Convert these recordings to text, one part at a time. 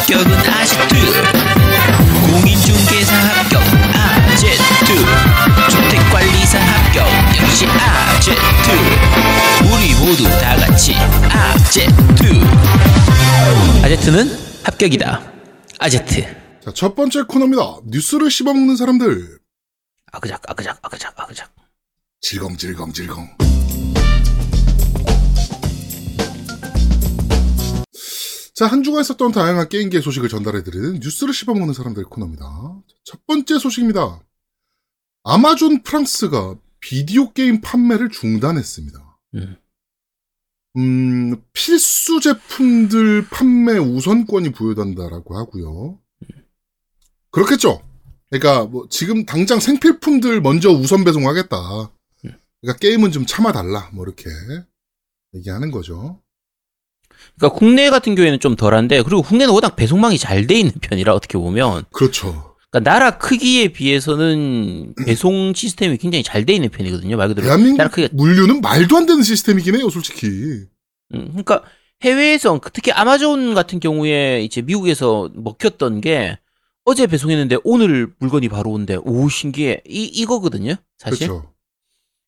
합격은 아제트 공인중개사 합격 아제트 주택관리사 합격 역시 아제트 우리 모두 다 같이 아제트 아제트는 합격이다. 아제트. 자, 첫 번째 코너입니다. 뉴스를 씹어먹는 사람들. 아그작 아그작 아그작 아그작. 질겅질겅질겅. 자, 한 주간 있었던 다양한 게임계 소식을 전달해드리는 뉴스를 씹어먹는 사람들 코너입니다. 첫 번째 소식입니다. 아마존 프랑스가 비디오 게임 판매를 중단했습니다. 음. 음, 필수 제품들 판매 우선권이 부여된다라고 하고요. 그렇겠죠. 그러니까 뭐 지금 당장 생필품들 먼저 우선 배송하겠다. 그러니까 게임은 좀 참아달라. 뭐 이렇게 얘기하는 거죠. 그러니까 국내 같은 경우에는 좀 덜한데 그리고 국내는 워낙 배송망이 잘 돼 있는 편이라 어떻게 보면 그렇죠. 그러니까 나라 크기에 비해서는 배송 시스템이 굉장히 잘 돼 있는 편이거든요. 말 그대로 대한민국 나라 크기가 물류는 말도 안 되는 시스템이긴 해요, 솔직히. 음, 그러니까 해외에서 특히 아마존 같은 경우에 이제 미국에서 먹혔던 게 어제 배송했는데 오늘 물건이 바로 온대. 오 신기해. 이 이거거든요. 사실. 그렇죠.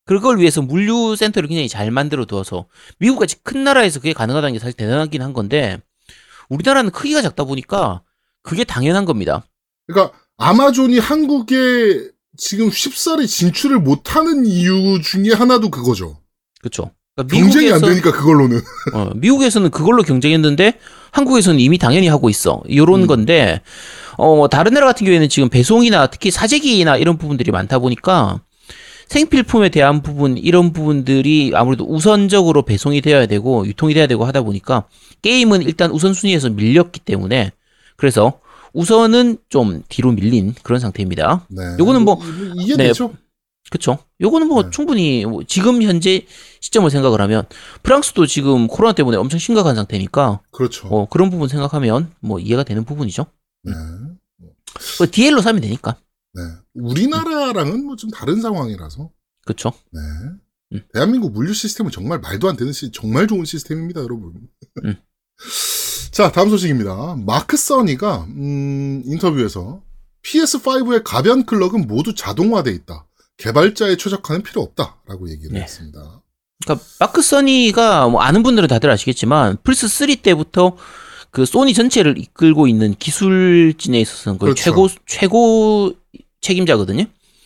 그걸 위해서 물류 센터를 굉장히 잘 만들어 두어서 미국같이 큰 나라에서 그게 가능하다는 게 사실 대단하긴 한 건데 우리나라는 크기가 작다 보니까 그게 당연한 겁니다. 그러니까 아마존이 한국에 지금 쉽사리 진출을 못하는 이유 중에 하나도 그거죠. 그렇죠. 그러니까 경쟁이 안 되니까 그걸로는. 어, 미국에서는 그걸로 경쟁했는데 한국에서는 이미 당연히 하고 있어. 요런 음. 건데 어 다른 나라 같은 경우에는 지금 배송이나 특히 사재기나 이런 부분들이 많다 보니까 생필품에 대한 부분 이런 부분들이 아무래도 우선적으로 배송이 되어야 되고 유통이 돼야 되고 하다 보니까 게임은 일단 우선순위에서 밀렸기 때문에 그래서 우선은 좀 뒤로 밀린 그런 상태입니다. 네. 요거는 뭐- 이- 이게 네. 되죠. 그쵸? 요거는 뭐 네. 충분히 뭐 지금 현재 시점을 생각을 하면 프랑스도 지금 코로나 때문에 엄청 심각한 상태니까 그렇죠. 어, 그런 부분 생각하면 뭐 이해가 되는 부분이죠. 네. 그 DL로 사면 되니까. 네. 우리나라랑은 뭐 좀 다른 상황이라서. 그쵸? 네. 음. 대한민국 물류 시스템은 정말 말도 안 되는 시, 정말 좋은 시스템입니다, 여러분. 음. 자, 다음 소식입니다. 마크 써니가 음, 인터뷰에서 PS5의 가변 클럭은 모두 자동화돼 있다. 개발자의 최적화는 필요 없다라고 얘기를 네. 했습니다. 그러니까 마크 써니가 뭐 아는 분들은 다들 아시겠지만 플스 3 때부터 그 소니 전체를 이끌고 있는 기술진에 있어서는 거의 그렇죠. 최고 최고 책임자거든요.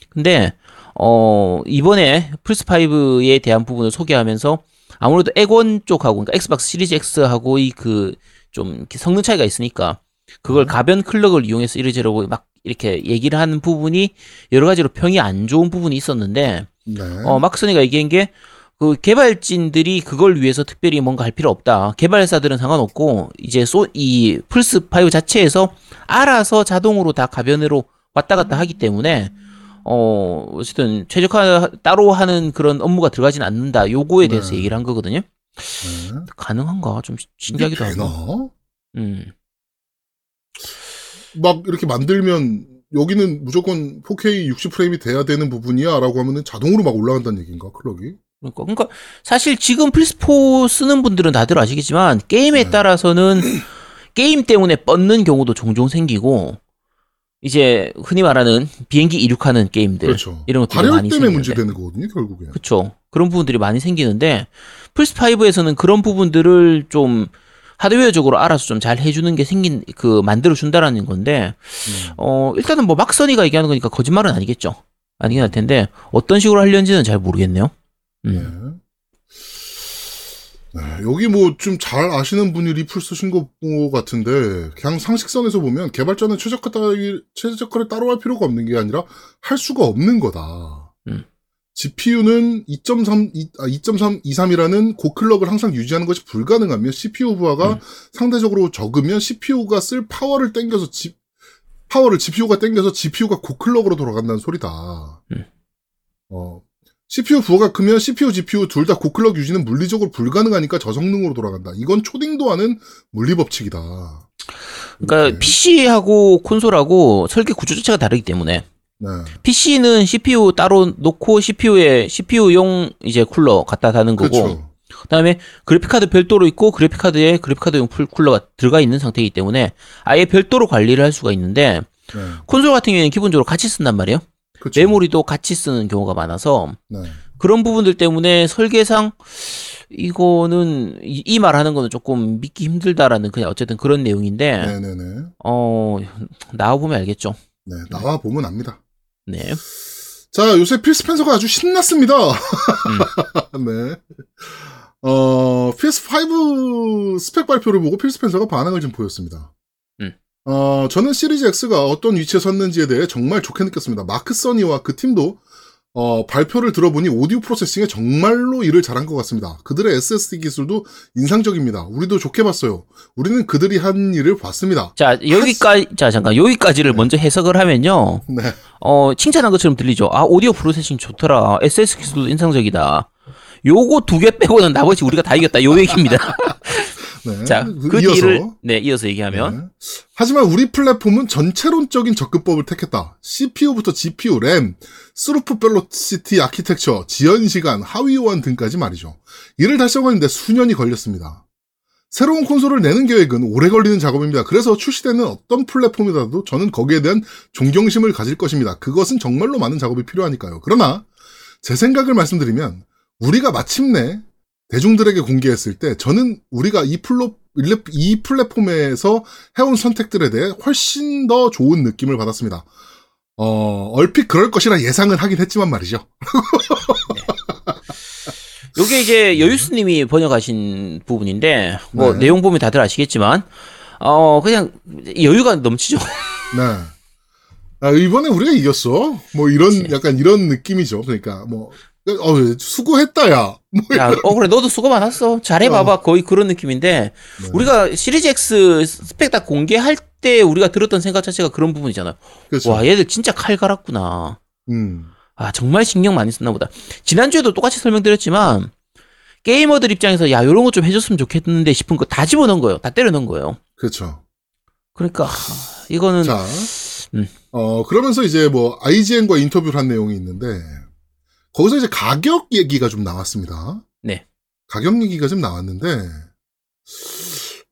근데 어 이번에 플스 5에 대한 부분을 소개하면서 아무래도 엑원 쪽하고 그러니까 엑스박스 시리즈 X하고 이 그 좀 성능 차이가 있으니까 그걸 음. 가변 클럭을 이용해서 이러저러고 막 이렇게 얘기를 하는 부분이 여러 가지로 평이 안 좋은 부분이 있었는데 네. 어, 소니가 얘기한 게, 그 개발진들이 그걸 위해서 특별히 뭔가 할 필요 없다. 개발사들은 상관없고, 이제 소, 이 플스 5 자체에서 알아서 자동으로 다 가변으로 왔다 갔다 하기 때문에, 어, 어쨌든 최적화 따로 하는 그런 업무가 들어가진 않는다. 요거에 대해서 네. 얘기를 한 거거든요. 네. 가능한가? 좀 신기하기도 되나? 하고. 음. 막 이렇게 만들면 여기는 무조건 4K 60프레임이 돼야 되는 부분이야 라고 하면은 자동으로 막 올라간다는 얘기인가, 클럭이? 그러니까, 그러니까 사실 지금 플스4 쓰는 분들은 다들 아시겠지만 게임에 네. 따라서는 게임 때문에 뻗는 경우도 종종 생기고 이제 흔히 말하는 비행기 이륙하는 게임들 그렇죠. 이런 것들이 많이 때문에 생기는데 문제되는 거거든요, 결국에. 그렇죠. 그런 부분들이 많이 생기는데 플스 5에서는 그런 부분들을 좀 하드웨어적으로 알아서 좀 잘 해주는 게 생긴 그 만들어 준다라는 건데 음. 어 일단은 뭐 막선이가 얘기하는 거니까 거짓말은 아니겠죠. 아니긴 할 텐데 어떤 식으로 하려는지는 잘 모르겠네요. 음. 네. 네, 여기 뭐 좀 잘 아시는 분이 리플 쓰신 거 같은데 그냥 상식선에서 보면 개발자는 최적화 따위, 최적화를 따로 할 필요가 없는 게 아니라 할 수가 없는 거다. 음. GPU는 2.3, 2, 아, 2.323이라는 고클럭을 항상 유지하는 것이 불가능하며 CPU 부하가 음. 상대적으로 적으면 CPU가 쓸 파워를 땡겨서 지, 파워를 GPU가 땡겨서 GPU가 고클럭으로 돌아간다는 소리다. 음. 어, CPU 부하가 크면 CPU, GPU 둘 다 고클럭 유지는 물리적으로 불가능하니까 저성능으로 돌아간다. 이건 초딩도 하는 물리 법칙이다. 그러니까 이렇게. PC하고 콘솔하고 설계 구조 자체가 다르기 때문에 네. PC는 CPU 따로 놓고 CPU에 CPU용 이제 쿨러 갖다 다는 거고 그렇죠. 그다음에 그래픽 카드 별도로 있고 그래픽 카드에 그래픽 카드용 풀 쿨러가 들어가 있는 상태이기 때문에 아예 별도로 관리를 할 수가 있는데 네. 콘솔 같은 경우에는 기본적으로 같이 쓴단 말이에요. 그쵸. 메모리도 같이 쓰는 경우가 많아서 네. 그런 부분들 때문에 설계상 이거는 이, 이 말하는 거는 조금 믿기 힘들다라는 그냥 어쨌든 그런 내용인데 네네네. 어 나와 보면 알겠죠. 네. 나와 보면 압니다. 네. 자, 요새 필 스펜서가 아주 신났습니다. 음. 네. 어, PS5 스펙 발표를 보고 필 스펜서가 반응을 좀 보였습니다. 음. 어, 저는 시리즈 X가 어떤 위치에 섰는지에 대해 정말 좋게 느꼈습니다. 마크 써니와 그 팀도 어, 발표를 들어보니 오디오 프로세싱에 정말로 일을 잘한 것 같습니다. 그들의 SSD 기술도 인상적입니다. 우리도 좋게 봤어요. 우리는 그들이 한 일을 봤습니다. 자 여기까지 자 잠깐 여기까지를 먼저 해석을 하면요. 네. 어 칭찬한 것처럼 들리죠. 아 오디오 프로세싱 좋더라. SS 기술도 인상적이다. 요거 두 개 빼고는 나머지 우리가 다 이겼다. 요 얘기입니다. 네. 자, 그 이어서. 뒤를 네 이어서 얘기하면 네. 하지만 우리 플랫폼은 전체론적인 접근법을 택했다. CPU부터 GPU, 램, throughput, Velocity Architecture, 지연 시간, 하위 호환 등까지 말이죠. 이를 달성하는데 수년이 걸렸습니다. 새로운 콘솔을 내는 계획은 오래 걸리는 작업입니다. 그래서 출시되는 어떤 플랫폼이라도 저는 거기에 대한 존경심을 가질 것입니다. 그것은 정말로 많은 작업이 필요하니까요. 그러나 제 생각을 말씀드리면 우리가 마침내 대중들에게 공개했을 때 저는 우리가 이 일레- 이 플랫폼에서 해온 선택들에 대해 훨씬 더 좋은 느낌을 받았습니다. 어, 얼핏 그럴 것이라 예상은 하긴 했지만 말이죠. 요게 이제 여유스님이 번역하신 부분인데 뭐 네. 내용 보면 다들 아시겠지만 어 그냥 여유가 넘치죠. 네. 아, 이번에 우리가 이겼어. 뭐 이런 그치. 약간 이런 느낌이죠. 그러니까 뭐 어, 수고했다 야. 뭐 야, 어 그래 너도 수고 많았어. 잘해봐봐. 거의 그런 느낌인데 네. 우리가 시리즈 X 스펙 다 공개할 때 우리가 들었던 생각 자체가 그런 부분이잖아요. 그렇죠. 와 얘들 진짜 칼 갈았구나. 음. 아 정말 신경 많이 썼나 보다. 지난주에도 똑같이 설명드렸지만 게이머들 입장에서 야 요런 거 좀 해줬으면 좋겠는데 싶은 거 다 집어넣은 거예요. 다 때려 넣은 거예요. 그렇죠. 그러니까 하, 이거는 자, 음. 어, 그러면서 이제 뭐, IGN과 인터뷰를 한 내용이 있는데, 거기서 이제 가격 얘기가 좀 나왔습니다. 네. 가격 얘기가 좀 나왔는데,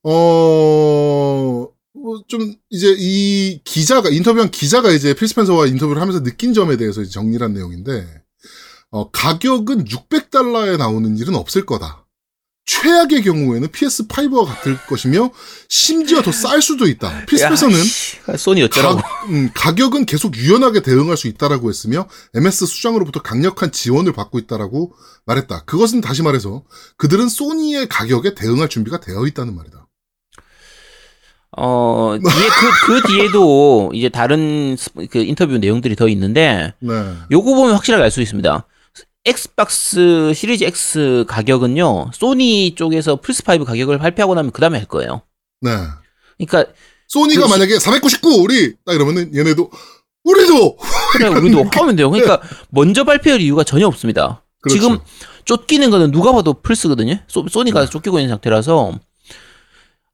어, 뭐 좀, 이제 이 기자가, 인터뷰한 기자가 이제 필스펜서와 인터뷰를 하면서 느낀 점에 대해서 이제 정리를 한 내용인데, 어, 가격은 600달러에 나오는 일은 없을 거다. 최악의 경우에는 PS5와 같을 것이며, 심지어 더 쌀 수도 있다. 필 스펜서는 야, 씨, 소니 어쩌라고. 가, 음, 가격은 계속 유연하게 대응할 수 있다라고 했으며 MS 수장으로부터 강력한 지원을 받고 있다라고 말했다. 그것은 다시 말해서 그들은 소니의 가격에 대응할 준비가 되어 있다는 말이다. 어, 뒤에, 그, 그 뒤에도 이제 다른 스- 그 인터뷰 내용들이 더 있는데, 네. 요거 보면 확실하게 알 수 있습니다. 엑스박스 시리즈 X 가격은요, 소니 쪽에서 플스 5 가격을 발표하고 나면 그 다음에 할 거예요. 네. 그러니까, 소니가 그렇지. 만약에 499 우리 딱 이러면은 얘네도 우리도 그래, 우리도 하면 돼요. 그러니까, 먼저 발표할 이유가 전혀 없습니다. 그렇죠. 지금 쫓기는 거는 누가 봐도 플스거든요? 소, 소니가 네. 쫓기고 있는 상태라서,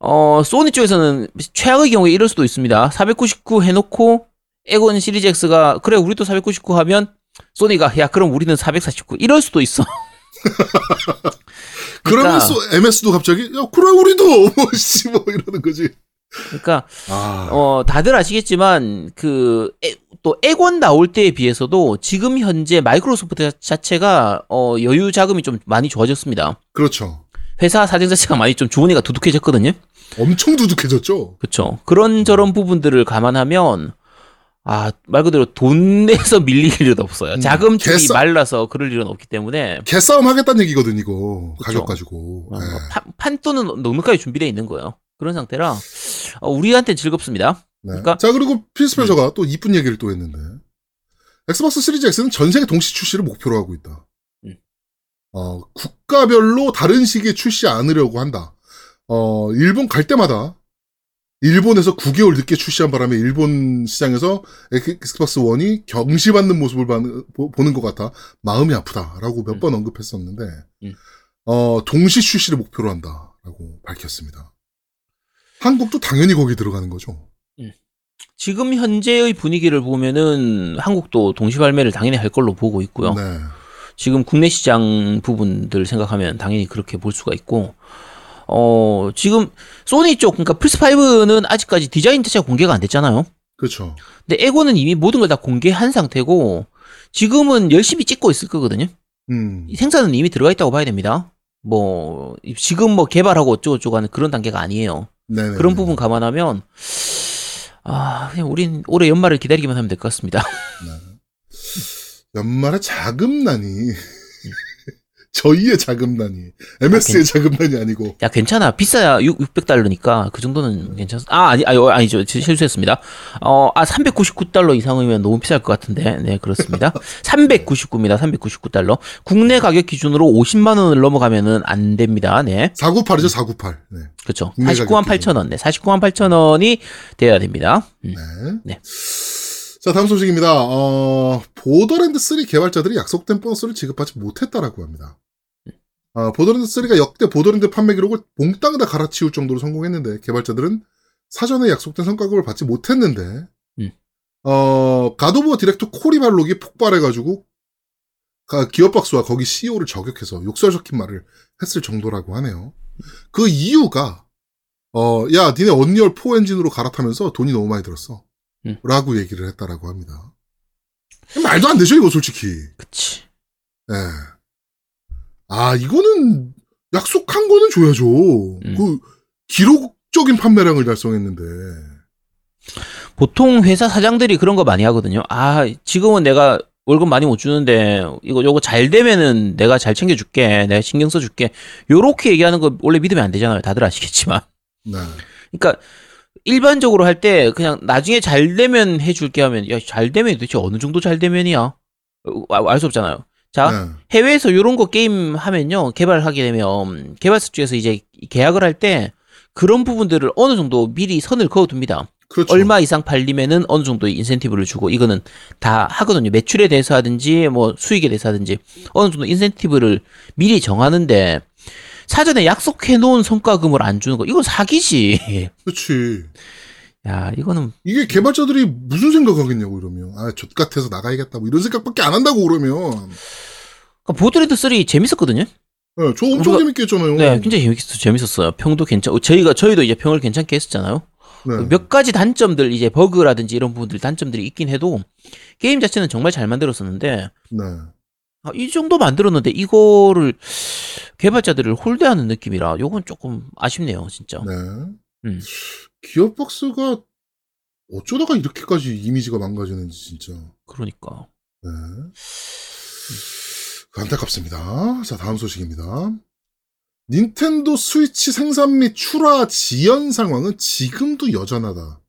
어, 소니 쪽에서는 최악의 경우에 이럴 수도 있습니다. 499 해놓고, 에곤 시리즈 X가, 그래, 우리도 499 하면, 소니가, 야, 그럼 우리는 449. 이럴 수도 있어. 그러면 그러니까- 소, MS도 갑자기 야 그래 우리도 뭐씨 뭐 이러는 거지. 그러니까, 아. 어, 다들 아시겠지만, 그, 에, 또, 액원 나올 때에 비해서도 지금 현재 마이크로소프트 자체가, 어, 여유 자금이 좀 많이 좋아졌습니다. 그렇죠. 회사 사정 자체가 많이 좀 주머니가 두둑해졌거든요. 엄청 두둑해졌죠. 그쵸. 그런저런 부분들을 감안하면, 아, 말 그대로 돈 내서 밀릴 일은 없어요. 음, 자금 줄이 개싸- 말라서 그럴 일은 없기 때문에, 개싸움 하겠다는 얘기거든 이거 그쵸. 가격 가지고. 어, 네. 판, 판돈은 넉넉하게 준비되어 있는 거예요. 그런 상태라, 어, 우리한테 즐겁습니다. 네. 그러니까- 자 그리고 필 스펜서가 또 이쁜 얘기를 또 했는데 엑스박스 시리즈 X는 전 세계 동시 출시를 목표로 하고 있다. 음. 어, 국가별로 다른 시기에 출시 않으려고 한다. 어, 일본 갈 때마다 일본에서 9개월 늦게 출시한 바람에 일본 시장에서 엑- 엑스박스 1이 경시받는 모습을 보- 보는 것 같아 마음이 아프다라고 몇 음. 번 언급했었는데 음. 어, 동시 출시를 목표로 한다라고 밝혔습니다. 한국도 당연히 거기 들어가는 거죠. 지금 현재의 분위기를 보면은 한국도 동시 발매를 당연히 할 걸로 보고 있고요. 네. 지금 국내 시장 부분들 생각하면 당연히 그렇게 볼 수가 있고 어 지금 소니 쪽 그러니까 플스 5는 아직까지 디자인 자체가 공개가 안 됐잖아요. 그렇죠. 근데 에고는 이미 모든 걸 다 공개한 상태고 지금은 열심히 찍고 있을 거거든요. 음. 생산은 이미 들어가 있다고 봐야 됩니다. 뭐 지금 뭐 개발하고 어쩌고저쩌고 하는 그런 단계가 아니에요. 네네. 그런 부분 감안하면 아 그냥 우린 올해 연말을 기다리기만 하면 될 것 같습니다. 연말에 자금난이 저희의 자금난이 MS의 자금난이 아니고 야 괜찮아 비싸야 6, 600달러니까 그 정도는 괜찮아. 아 아니 아니 아니죠 실수했습니다. 어아 399달러 이상이면 너무 비쌀 것 같은데 네 그렇습니다. 399입니다. 399달러 국내 가격 기준으로 50만 원을 넘어가면은 안 됩니다. 네 498이죠 498. 네. 그렇죠. 국내 49만 가격 8천 원. 네 49만 8천 원이 돼야 됩니다. 음. 네. 네. 자, 다음 소식입니다. 어, 보더랜드 3 개발자들이 약속된 보너스를 지급하지 못했다라고 합니다. 어, 보더랜드 3가 역대 보더랜드 판매 기록을 몽땅 다 갈아치울 정도로 성공했는데 개발자들은 사전에 약속된 성과급을 받지 못했는데 음. 어, 갓 오브 워 디렉터 코리 발록이 폭발해가지고 가- 기어박스와 거기 CEO를 저격해서 욕설 섞인 말을 했을 정도라고 하네요. 그 이유가 어, 야, 니네 언리얼 4 엔진으로 갈아타면서 돈이 너무 많이 들었어. 음. 라고 얘기를 했다라고 합니다. 말도 안 되죠, 이거 솔직히. 그치. 예. 아, 이거는 약속한 거는 줘야죠. 음. 그 기록적인 판매량을 달성했는데. 보통 회사 사장들이 그런 거 많이 하거든요. 아, 지금은 내가 월급 많이 못 주는데 이거 요거 잘 되면은 내가 잘 챙겨 줄게. 내가 신경 써 줄게. 요렇게 얘기하는 거 원래 믿으면 안 되잖아요. 다들 아시겠지만. 네. 그러니까 일반적으로 할 때 그냥 나중에 잘 되면 해 줄게 하면 야, 잘 되면 도대체 어느 정도 잘 되면이야? 알 수 없잖아요. 자, 네. 해외에서 요런 거 게임 하면요. 개발하게 되면 개발사 쪽에서 이제 계약을 할 때 그런 부분들을 어느 정도 미리 선을 그어둡니다. 그렇죠. 얼마 이상 팔리면은 어느 정도의 인센티브를 주고 이거는 다 하거든요. 매출에 대해서 하든지 뭐 수익에 대해서 하든지 어느 정도 인센티브를 미리 정하는데 사전에 약속해 놓은 성과금을 안 주는 거 이건 사기지. 그렇지. 야, 이거는 이게 개발자들이 무슨 생각하겠냐고 이러면. 아, 젖 같아서 나가야겠다. 뭐 이런 생각밖에 안 한다고 그러면. 그러니까 보드랜드 3 재밌었거든요. 네, 저 엄청 우리가- 재밌게 했잖아요. 네, 굉장히 재밌, 재밌었어요. 평도 괜찮. 저희가 저희도 이제 평을 괜찮게 했었잖아요. 네. 몇 가지 단점들 이제 버그라든지 이런 부분들 단점들이 있긴 해도 게임 자체는 정말 잘 만들었었는데 네. 아, 이 정도 만들었는데 이거를 개발자들을 홀대하는 느낌이라 요건 조금 아쉽네요, 진짜. 네. 음. 기어박스가 어쩌다가 이렇게까지 이미지가 망가지는지 진짜. 그러니까. 네. 안타깝습니다. 자, 다음 소식입니다. 닌텐도 스위치 생산 및 출하 지연 상황은 지금도 여전하다.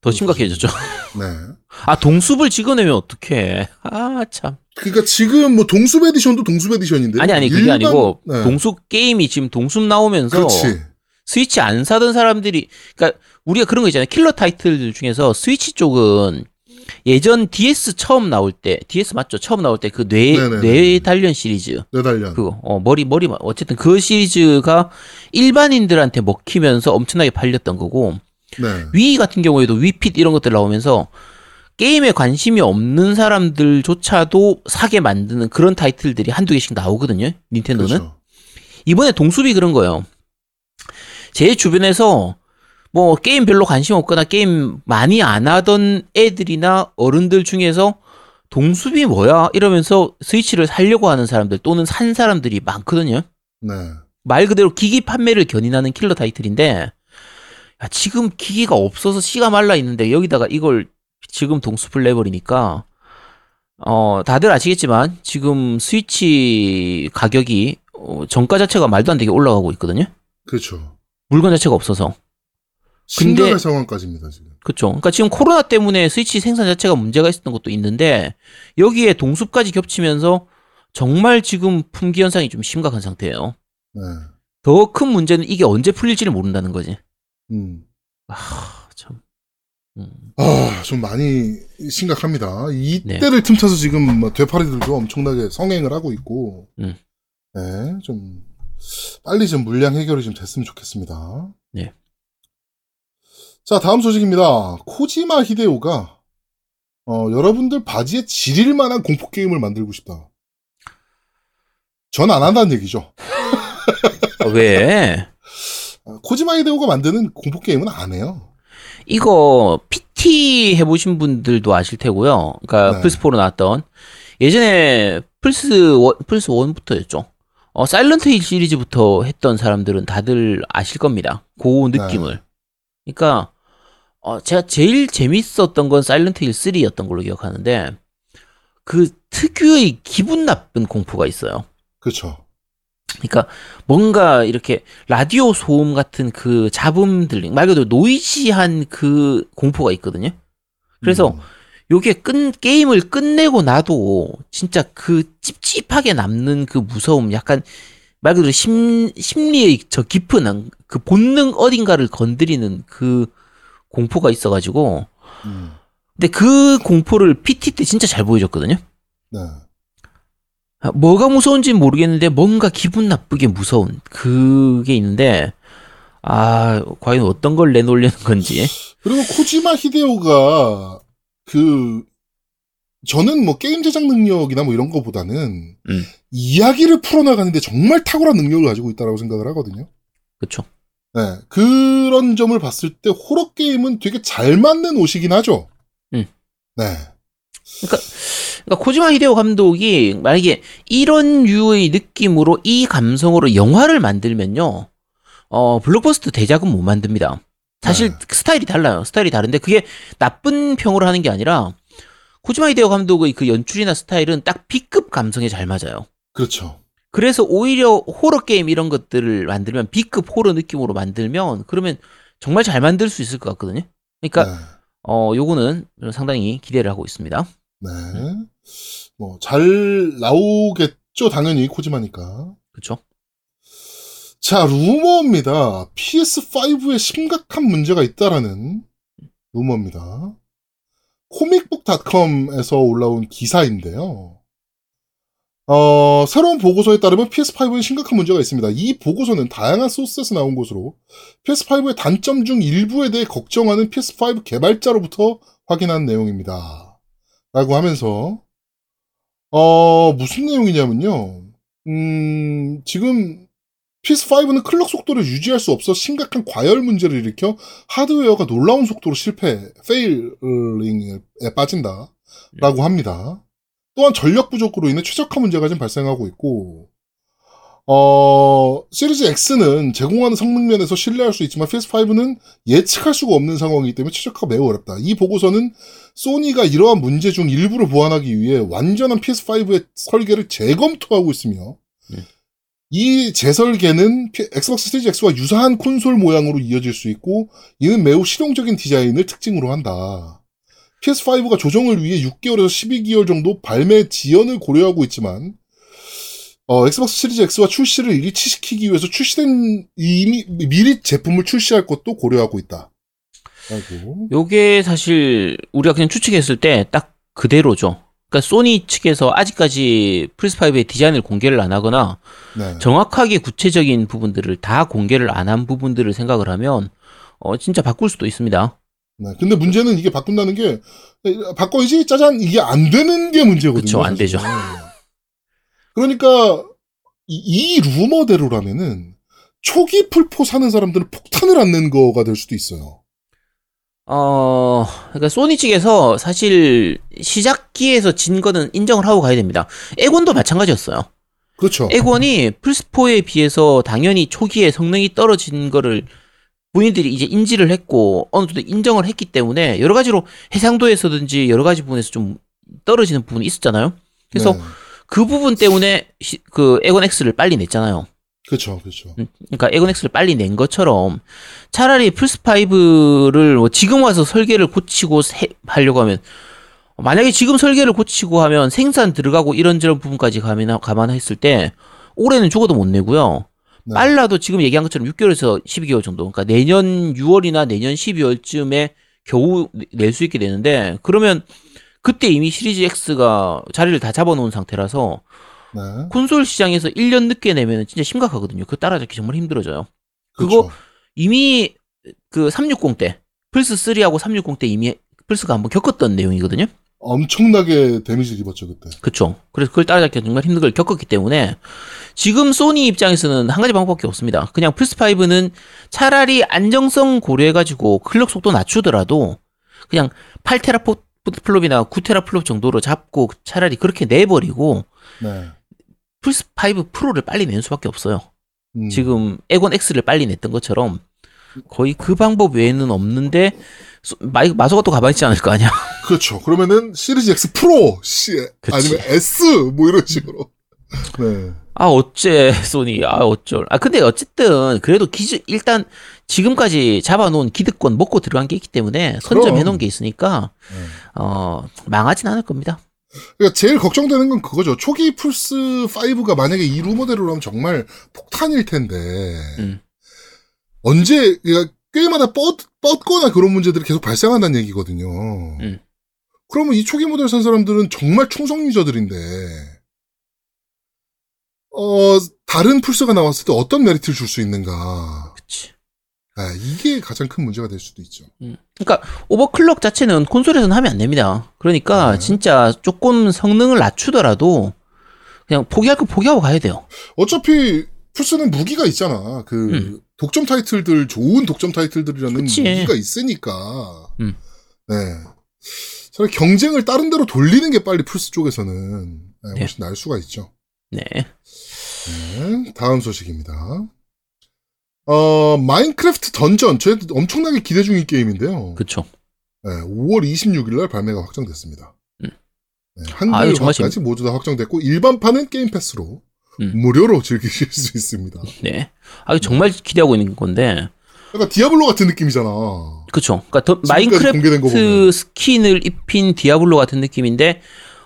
더 심각해졌죠. 네. 아, 동숲을 찍어내면 어떡해. 아, 참. 그러니까 지금 뭐 동숲 에디션도 동숲 에디션인데. 아니, 아니, 그게 일반- 아니고, 네. 동숲 게임이 지금 동숲 나오면서 그렇지. 스위치 안 사던 사람들이, 그러니까 우리가 그런 거 있잖아요. 킬러 타이틀들 중에서 스위치 쪽은 예전 DS 처음 나올 때, DS 맞죠? 처음 나올 때 그 뇌, 네네네. 뇌 단련 시리즈. 네달련. 그거, 어, 머리, 머리, 어쨌든 그 시리즈가 일반인들한테 먹히면서 엄청나게 팔렸던 거고, 네. 위 같은 경우에도 위핏 이런 것들 나오면서 게임에 관심이 없는 사람들조차도 사게 만드는 그런 타이틀들이 한두 개씩 나오거든요. 닌텐도는. 그렇죠. 이번에 동숲이 그런 거예요. 제 주변에서 뭐 게임 별로 관심 없거나 게임 많이 안 하던 애들이나 어른들 중에서 동숲이 뭐야? 이러면서 스위치를 살려고 하는 사람들 또는 산 사람들이 많거든요. 네. 말 그대로 기기 판매를 견인하는 킬러 타이틀인데 야, 지금 기기가 없어서 씨가 말라 있는데 여기다가 이걸 지금 동숲을 내버리니까 어 다들 아시겠지만 지금 스위치 가격이 어, 정가 자체가 말도 안 되게 올라가고 있거든요. 그렇죠. 물건 자체가 없어서 심각한 근데- 상황까지입니다, 지금. 그렇죠. 그러니까 지금 코로나 때문에 스위치 생산 자체가 문제가 있었던 것도 있는데 여기에 동숲까지 겹치면서 정말 지금 품귀 현상이 좀 심각한 상태예요. 네. 더 큰 문제는 이게 언제 풀릴지를 모른다는 거지. 음. 아, 참. 음. 아, 좀 많이 심각합니다. 네. 이때를 틈타서 지금 뭐 되파리들도 엄청나게 성행을 하고 있고, 음. 네, 좀 빨리 좀 물량 해결이 좀 됐으면 좋겠습니다. 네. 자, 다음 소식입니다. 코지마 히데오가 어, 여러분들 바지에 지릴 만한 공포 게임을 만들고 싶다. 전 안 한다는 얘기죠. 어, 왜? 아, 코지마 히데오가 만드는 공포 게임은 안 해요. 이거 PT 해보신 분들도 아실 테고요. 그러니까 네. 플스 4로 나왔던 예전에 플스 1, 플스 1부터였죠. 어, 사일런트 힐 시리즈부터 했던 사람들은 다들 아실 겁니다. 그 느낌을. 그러니까 어, 제가 제일 재밌었던 건 사일런트 힐 3였던 걸로 기억하는데 그 특유의 기분 나쁜 공포가 있어요. 그렇죠. 그러니까 뭔가 이렇게 라디오 소음 같은 그 잡음 들링 말 그대로 noisy한 그 공포가 있거든요. 그래서 음, 요게 끝 게임을 끝내고 나도 진짜 그 찝찝하게 남는 그 무서움 약간 말 그대로 심 심리의 저 깊은 안- 그 본능 어딘가를 건드리는 그 공포가 있어가지고 음, 근데 그 공포를 PT 때 진짜 잘 보여줬거든요. 네. 아, 뭐가 무서운지는 모르겠는데 뭔가 기분 나쁘게 무서운 그게 있는데 아 과연 어떤 걸 내놓으려는 건지 그리고 코지마 히데오가 그 저는 뭐 게임 제작 능력이나 뭐 이런 거보다는 음. 이야기를 풀어나가는데 정말 탁월한 능력을 가지고 있다고 생각을 하거든요. 그쵸 네, 그런 점을 봤을 때 호러 게임은 되게 잘 맞는 옷이긴 하죠. 음. 네, 그러니까 코지마 히데오 감독이 만약에 이런 류의 느낌으로 이 감성으로 영화를 만들면요 어 블록버스터 대작은 못 만듭니다 사실 네. 스타일이 달라요 스타일이 다른데 그게 나쁜 평으로 하는 게 아니라 코지마 히데오 감독의 그 연출이나 스타일은 딱 B급 감성에 잘 맞아요 그렇죠. 그래서 오히려 호러 게임 이런 것들을 만들면 B급 호러 느낌으로 만들면 그러면 정말 잘 만들 수 있을 것 같거든요. 그러니까 네, 어 요거는 상당히 기대를 하고 있습니다. 네. 뭐 잘 나오겠죠, 당연히 코지마니까. 그렇죠? 자, 루머입니다. PS5에 심각한 문제가 있다라는 루머입니다. 코믹북닷컴에서 올라온 기사인데요. 어, 새로운 보고서에 따르면 PS5에 심각한 문제가 있습니다. 이 보고서는 다양한 소스에서 나온 것으로 PS5의 단점 중 일부에 대해 걱정하는 PS5 개발자로부터 확인한 내용입니다. 라고 하면서, 어, 무슨 내용이냐면요. 음, 지금 PS5는 클럭 속도를 유지할 수 없어 심각한 과열 문제를 일으켜 하드웨어가 놀라운 속도로 실패, 페일링에 빠진다. 라고 합니다. 또한 전력 부족으로 인해 최적화 문제가 지금 발생하고 있고, 어, 시리즈 X는 제공하는 성능 면에서 신뢰할 수 있지만 PS5는 예측할 수가 없는 상황이기 때문에 최적화가 매우 어렵다. 이 보고서는 소니가 이러한 문제 중 일부를 보완하기 위해 완전한 PS5의 설계를 재검토하고 있으며, 네. 이 재설계는 피- 엑스박스 시리즈 X와 유사한 콘솔 모양으로 이어질 수 있고, 이는 매우 실용적인 디자인을 특징으로 한다. PS5가 조정을 위해 6개월에서 12개월 정도 발매 지연을 고려하고 있지만, 어, 엑스박스 시리즈 X와 출시를 일치시키기 위해서 출시된 이미 미리 제품을 출시할 것도 고려하고 있다. 라고. 요게 사실 우리가 그냥 추측했을 때 딱 그대로죠. 그러니까 소니 측에서 아직까지 플스5의 디자인을 공개를 안 하거나 네. 정확하게 구체적인 부분들을 다 공개를 안 한 부분들을 생각을 하면 어 진짜 바꿀 수도 있습니다. 네. 근데 문제는 이게 바꾼다는 게 바꿔야지 짜잔 이게 안 되는 게 문제거든요. 그쵸, 안. 되죠. 그러니까 이, 이 루머대로라면은 초기 풀포 사는 사람들은 폭탄을 안는 거가 될 수도 있어요. 어, 그러니까 소니 측에서 사실 시작기에서 진 거는 인정을 하고 가야 됩니다. 에곤도 마찬가지였어요. 그렇죠. 에곤이 플스4에 비해서 당연히 초기에 성능이 떨어진 거를 본인들이 이제 인지를 했고 어느 정도 인정을 했기 때문에 여러 가지로 해상도에서든지 여러 가지 부분에서 좀 떨어지는 부분이 있었잖아요. 그래서 네. 그 부분 때문에 시- 그 에곤 X를 빨리 냈잖아요. 그렇죠. 그렇죠. 음, 그러니까 에곤 X를 빨리 낸 것처럼 차라리 플스 5를 뭐 지금 와서 설계를 고치고 세- 하려고 하면 만약에 지금 설계를 고치고 하면 생산 들어가고 이런저런 부분까지 감안, 감안했을 때 올해는 죽어도 못 내고요. 네. 빨라도 지금 얘기한 것처럼 6개월에서 12개월 정도. 그러니까 내년 6월이나 내년 12월쯤에 겨우 낼 수 있게 되는데 그러면 그때 이미 시리즈 X가 자리를 다 잡아놓은 상태라서 네. 콘솔 시장에서 1년 늦게 내면 진짜 심각하거든요. 그거 따라잡기 정말 힘들어져요. 그거 그렇죠. 이미 그 360 때 플스 3하고 360 때 이미 플스가 한번 겪었던 내용이거든요. 엄청나게 데미지를 입었죠 그때. 그쵸. 그래서 그걸 따라잡기가 정말 힘든 걸 겪었기 때문에 지금 소니 입장에서는 한 가지 방법밖에 없습니다. 그냥 플스 5는 차라리 안정성 고려해가지고 클럭 속도 낮추더라도 그냥 8테라 플롭이나 9테라 플롭 정도로 잡고 차라리 그렇게 내버리고 네. 플스 5 프로를 빨리 낼 수밖에 없어요. 음. 지금 엑원 X를 빨리 냈던 것처럼 거의 그 방법 외에는 없는데 마이, 마소가 또 가만히 있지 않을 거 아니야. 그렇죠. 그러면은 시리즈 X 프로 씨 그치. 아니면 S 뭐 이런 식으로. 네. 아 어째 소니 아 어쩔 아 근데 어쨌든 그래도 기준 일단 지금까지 잡아놓은 기득권 먹고 들어간 게 있기 때문에 선점해 놓은 게 있으니까 네. 어 망하진 않을 겁니다. 그러니까 제일 걱정되는 건 그거죠. 초기 플스 5가 만약에 이 루머대로라면 정말 폭탄일 텐데 음. 언제 그러니까 게임마다 뻗, 뻗거나 그런 문제들이 계속 발생한다는 얘기거든요. 음. 그러면 이 초기 모델 산 사람들은 정말 충성 유저들인데 어 다른 플스가 나왔을 때 어떤 메리트를 줄 수 있는가? 그치. 아, 이게 가장 큰 문제가 될 수도 있죠. 그러니까 overclock 자체는 콘솔에서는 하면 안 됩니다. 그러니까 네. 진짜 조금 성능을 낮추더라도 그냥 포기할 거 포기하고 가야 돼요. 어차피 플스는 무기가 있잖아. 그 음. 독점 타이틀들 좋은 독점 타이틀들이라는 그치. 무기가 있으니까. 음. 네. 차라리 경쟁을 다른 데로 돌리는 게 빨리 플스 쪽에서는 네, 네. 훨씬 나을 수가 있죠. 네. 네, 다음 소식입니다. 어, 마인크래프트 던전. 제 엄청나게 기대 중인 게임인데요. 그쵸. 네, 5월 26일 날 발매가 확정됐습니다. 음. 네, 한글화까지 모두 다 확정됐고 일반판은 게임 패스로 음. 무료로 즐기실 수 있습니다. 네. 아 정말 기대하고 있는 건데 약간 디아블로 같은 느낌이잖아. 그쵸. 그러니까 더, 마인크래프트. 스킨을 입힌 디아블로 같은 느낌인데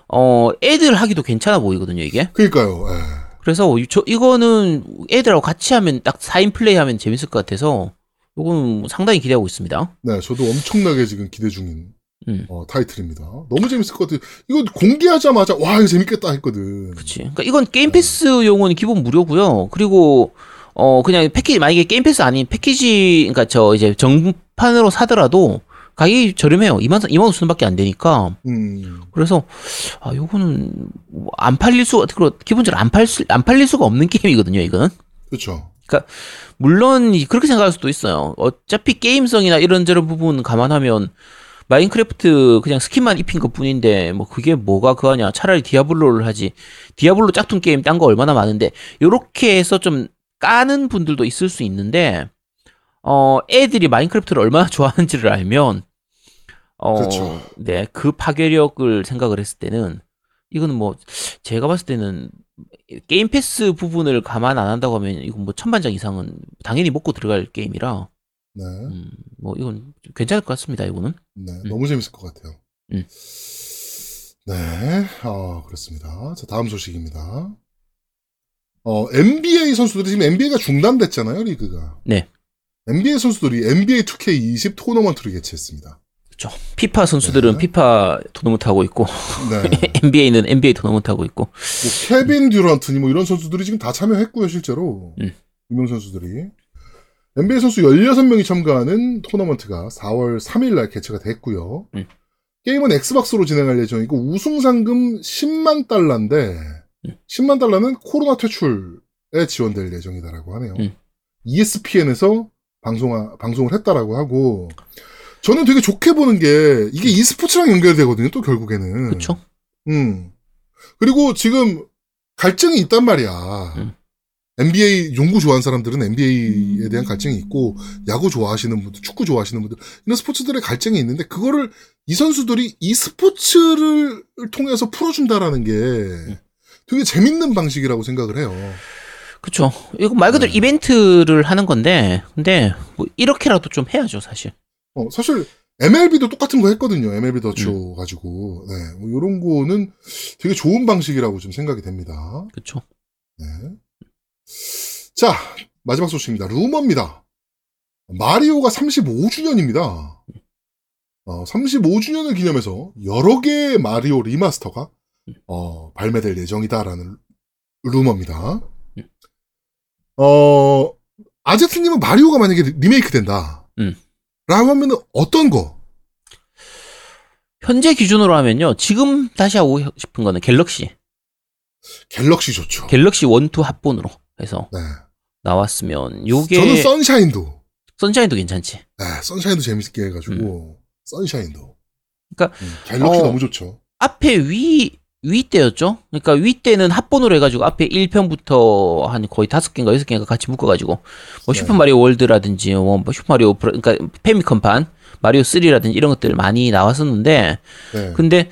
어 애들 하기도 괜찮아 보이거든요 이게. 그러니까요. 예. 그래서 이- 저 이거는 애들하고 같이 하면 딱 4인 플레이 하면 재밌을 것 같아서 이거는 상당히 기대하고 있습니다. 네, 저도 엄청나게 지금 기대 중인 음. 어, 타이틀입니다. 너무 재밌을 것 같아요. 이거 공개하자마자 와 이거 재밌겠다 했거든. 그치. 그러니까 이건 게임 패스용은 기본 무료고요. 그리고 어 그냥 패키지 만약에 게임 패스 아닌 패키지 그러니까 저 이제 정판으로 사더라도 가격이 저렴해요. 2만 2만 5천 원밖에 안 되니까. 음, 그래서 아 요거는 뭐 안 팔릴 수가 그리고 기본적으로 안 팔 수 안 팔릴 수가 없는 게임이거든요. 이거는. 그렇죠. 물론 이- 그렇게 생각할 수도 있어요. 어차피 게임성이나 이런저런 부분 감안하면 마인크래프트 그냥 스킨만 입힌 것 뿐인데 뭐 그게 뭐가 그하냐 차라리 디아블로를 하지 디아블로 짝퉁 게임 딴 거 얼마나 많은데 요렇게 해서 좀 까는 분들도 있을 수 있는데 어 애들이 마인크래프트를 얼마나 좋아하는지를 알면 어 그렇죠. 네, 그 파괴력을 생각을 했을 때는 이거는 뭐 제가 봤을 때는 게임 패스 부분을 감안 안 한다고 하면 이건 뭐 천만장 이상은 당연히 먹고 들어갈 게임이라 네, 음, 뭐 이건 괜찮을 것 같습니다. 이거는 네, 너무 재밌을 것 같아요. 음. 네, 아 그렇습니다. 자 다음 소식입니다. 어, NBA 선수들이 지금 NBA가 중단됐잖아요, 리그가. 네. NBA 선수들이 NBA 2K20 토너먼트를 개최했습니다. 그렇죠. 피파 선수들은 네. 피파 토너먼트 하고 있고 네. NBA는 NBA 토너먼트 하고 있고 뭐 케빈 듀란트니 뭐 이런 선수들이 지금 다 참여했고요, 실제로. 음. 유명 선수들이. NBA 선수 16명이 참가하는 토너먼트가 4월 3일 날 개최가 됐고요. 음. 게임은 엑스박스로 진행할 예정이고 우승 상금 10만 달러인데 음. 10만 달러는 코로나 퇴출에 지원될 예정이다라고 하네요. 음. ESPN에서 방송 방송을 했다라고 하고 저는 되게 좋게 보는 게 이게 e스포츠랑 연결되거든요. 또 결국에는. 그렇죠. 음. 그리고 지금 갈증이 있단 말이야. 음. NBA 농구 좋아하는 사람들은 NBA에 대한 갈증이 있고 야구 좋아하시는 분들, 축구 좋아하시는 분들 이런 스포츠들의 갈증이 있는데 그거를 이 선수들이 이 스포츠를 통해서 풀어준다라는 게 되게 재밌는 방식이라고 생각을 해요. 그렇죠. 이거 말 그대로 네. 이벤트를 하는 건데 근데 뭐 이렇게라도 좀 해야죠, 사실. 어, 사실 MLB도 똑같은 거 했거든요. MLB 더쇼 음. 가지고 네, 뭐 이런 거는 되게 좋은 방식이라고 좀 생각이 됩니다. 그렇죠. 네. 자, 마지막 소식입니다. 루머입니다. 마리오가 35주년입니다. 어, 35주년을 기념해서 여러 개의 마리오 remaster가 어, 발매될 예정이다라는 루머입니다. 어, 아제트님은 마리오가 만약에 리메이크 된다. 음. 라고 하면은 어떤 거? 현재 기준으로 하면요. 지금 다시 하고 싶은 거는 갤럭시. 갤럭시 좋죠. 갤럭시 1, 2 합본으로 해서 네. 나왔으면 요게 저는 선샤인도. 선샤인도 괜찮지. 네, 선샤인도 재밌게 해가지고 선샤인도. 그러니까, 음, 갤럭시 어, 너무 좋죠. 앞에 위, 위 때였죠? 그러니까 위 때는 합본으로 해가지고 앞에 1편부터 한 거의 다섯 개인가 여섯 개인가 같이 묶어가지고 뭐 네. 슈퍼마리오 월드라든지 뭐 슈퍼마리오 브라, 그러니까 패미컴판, 마리오 3라든지 이런 것들 많이 나왔었는데 네. 근데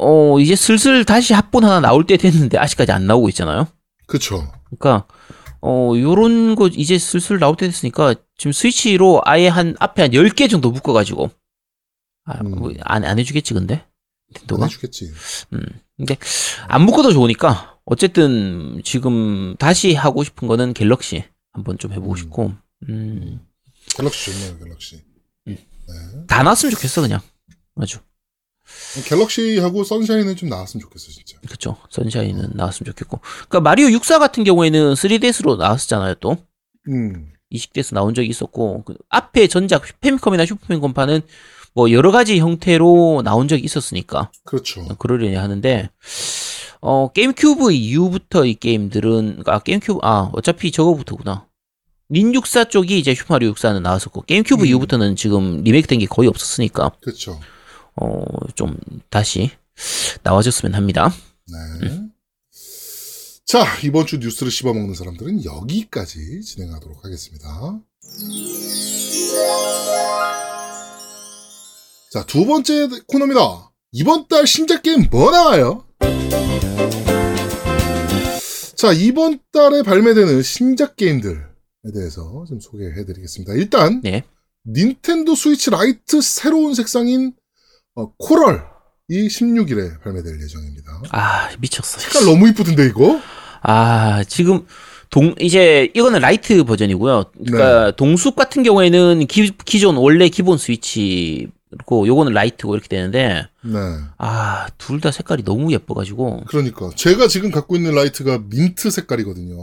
어 이제 슬슬 다시 합본 하나 나올 때 됐는데 아직까지 안 나오고 있잖아요. 그쵸. 그러니까 어 요런 거 이제 슬슬 나올 때 됐으니까 지금 스위치로 아예 한 앞에 한 10개 정도 묶어 가지고 아, 음. 뭐, 안, 안 해주겠지 근데 안 닌텐도가 해주겠지. 음 근데 안 묶어도 좋으니까 어쨌든 지금 다시 하고 싶은 거는 갤럭시 한번 좀 해보고 음. 싶고 음, 갤럭시 좋네요, 갤럭시. 음. 네. 다 나왔으면 좋겠어 그냥 아주 갤럭시하고 선샤인은 좀 나왔으면 좋겠어, 진짜. 그쵸 선샤인은 나왔으면 좋겠고 그러니까 마리오 64 같은 경우에는 3DS로 나왔었잖아요 또 음. 20대에서 나온 적이 있었고 그 앞에 전작 패미컴이나 슈퍼패미컴판은 뭐 여러 가지 형태로 나온 적이 있었으니까 그렇죠. 그러려니 하는데 어 게임큐브 이후부터 이 게임들은 아 게임큐브 아 어차피 저거부터구나 닌64 쪽이 이제 슈퍼마리오 64는 나왔었고 게임큐브 음. 이후부터는 지금 리메이크된 게 거의 없었으니까 그렇죠. 어좀 다시 나와줬으면 합니다. 네. 자, 이번 주 뉴스를 씹어먹는 사람들은 여기까지 진행하도록 하겠습니다. 자, 두 번째 코너입니다. 이번 달 신작 게임 뭐 나와요? 자, 이번 달에 발매되는 신작 게임들에 대해서 좀 소개해 드리겠습니다. 일단, 네. 닌텐도 스위치 라이트 새로운 색상인 어, coral 이 16일에 발매될 예정입니다. 아 미쳤어. 색깔 너무 이쁘던데 이거? 아, 지금 동 이제 이거는 라이트 버전이고요. 그러니까 동숲 같은 경우에는 기, 기존 원래 기본 스위치 고 요거는 라이트고 이렇게 되는데 네. 아, 둘 다 색깔이 너무 예뻐 가지고. 그러니까 제가 지금 갖고 있는 라이트가 민트 색깔이거든요.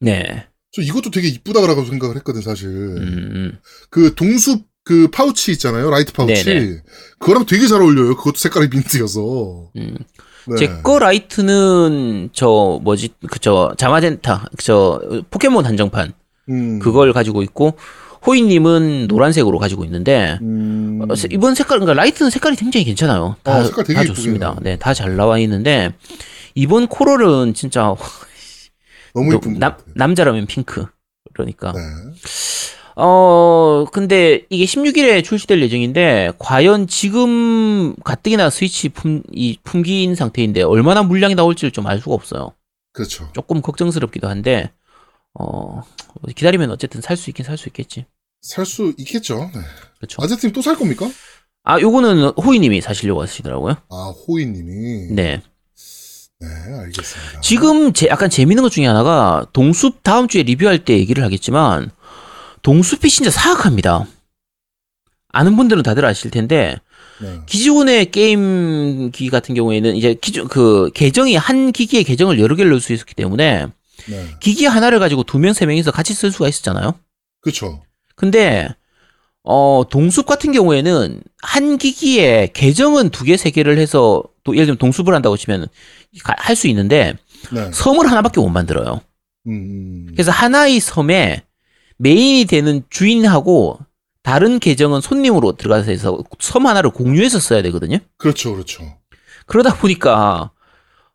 네. 저 이것도 되게 이쁘다라고 생각을 했거든 사실. 음, 음. 그 동숲 그 파우치 있잖아요, 라이트 파우치. 네네. 그거랑 되게 잘 어울려요. 그것도 색깔이 민트여서. 음. 네. 제거 라이트는 저 뭐지? 그저 자마젠타 저 포켓몬 한정판 음. 그걸 가지고 있고 호이 님은 노란색으로 가지고 있는데 음. 어, 세- 이번 색깔, 그러니까 라이트는 색깔이 굉장히 괜찮아요. 다, 어, 색깔 되게 다 좋습니다. 네, 다 잘 나와 있는데, 이번 코럴은 진짜, 너무 것 남. 남자라면 핑크. 그러니까. 네. 어, 근데 이게 16일에 출시될 예정인데, 과연 지금 가뜩이나 스위치 품, 이 품기인 상태인데, 얼마나 물량이 나올지를 좀 알 수가 없어요. 그렇죠. 조금 걱정스럽기도 한데, 어, 기다리면 어쨌든 살 수 있긴 살 수 있겠지. 살 수 있겠죠. 네. 그렇죠. 아제팀 또살 겁니까? 아, 요거는 호이님이 사시려고 하시더라고요. 아, 호이님이. 네. 네, 알겠습니다. 지금 제 약간 재밌는 것 중에 하나가 동숲 다음 주에 리뷰할 때 얘기를 하겠지만 동숲이 진짜 사악합니다. 아는 분들은 다들 아실 텐데 네. 기존의 게임기 같은 경우에는 이제 기존 그 계정이 한 기기에 계정을 여러 개를 넣을 수 있었기 때문에 네. 기기 하나를 가지고 두 명 세 명이서 같이 쓸 수가 있었잖아요. 그렇죠. 근데 어 동숲 같은 경우에는 한 기기에 계정은 두 개 세 개를 해서 또 예를 들면 동숲을 한다고 치면 할 수 있는데 네. 섬을 하나밖에 못 만들어요. 음, 음. 그래서 하나의 섬에 메인이 되는 주인하고 다른 계정은 손님으로 들어가서 해서 섬 하나를 공유해서 써야 되거든요. 그렇죠, 그렇죠. 그러다 보니까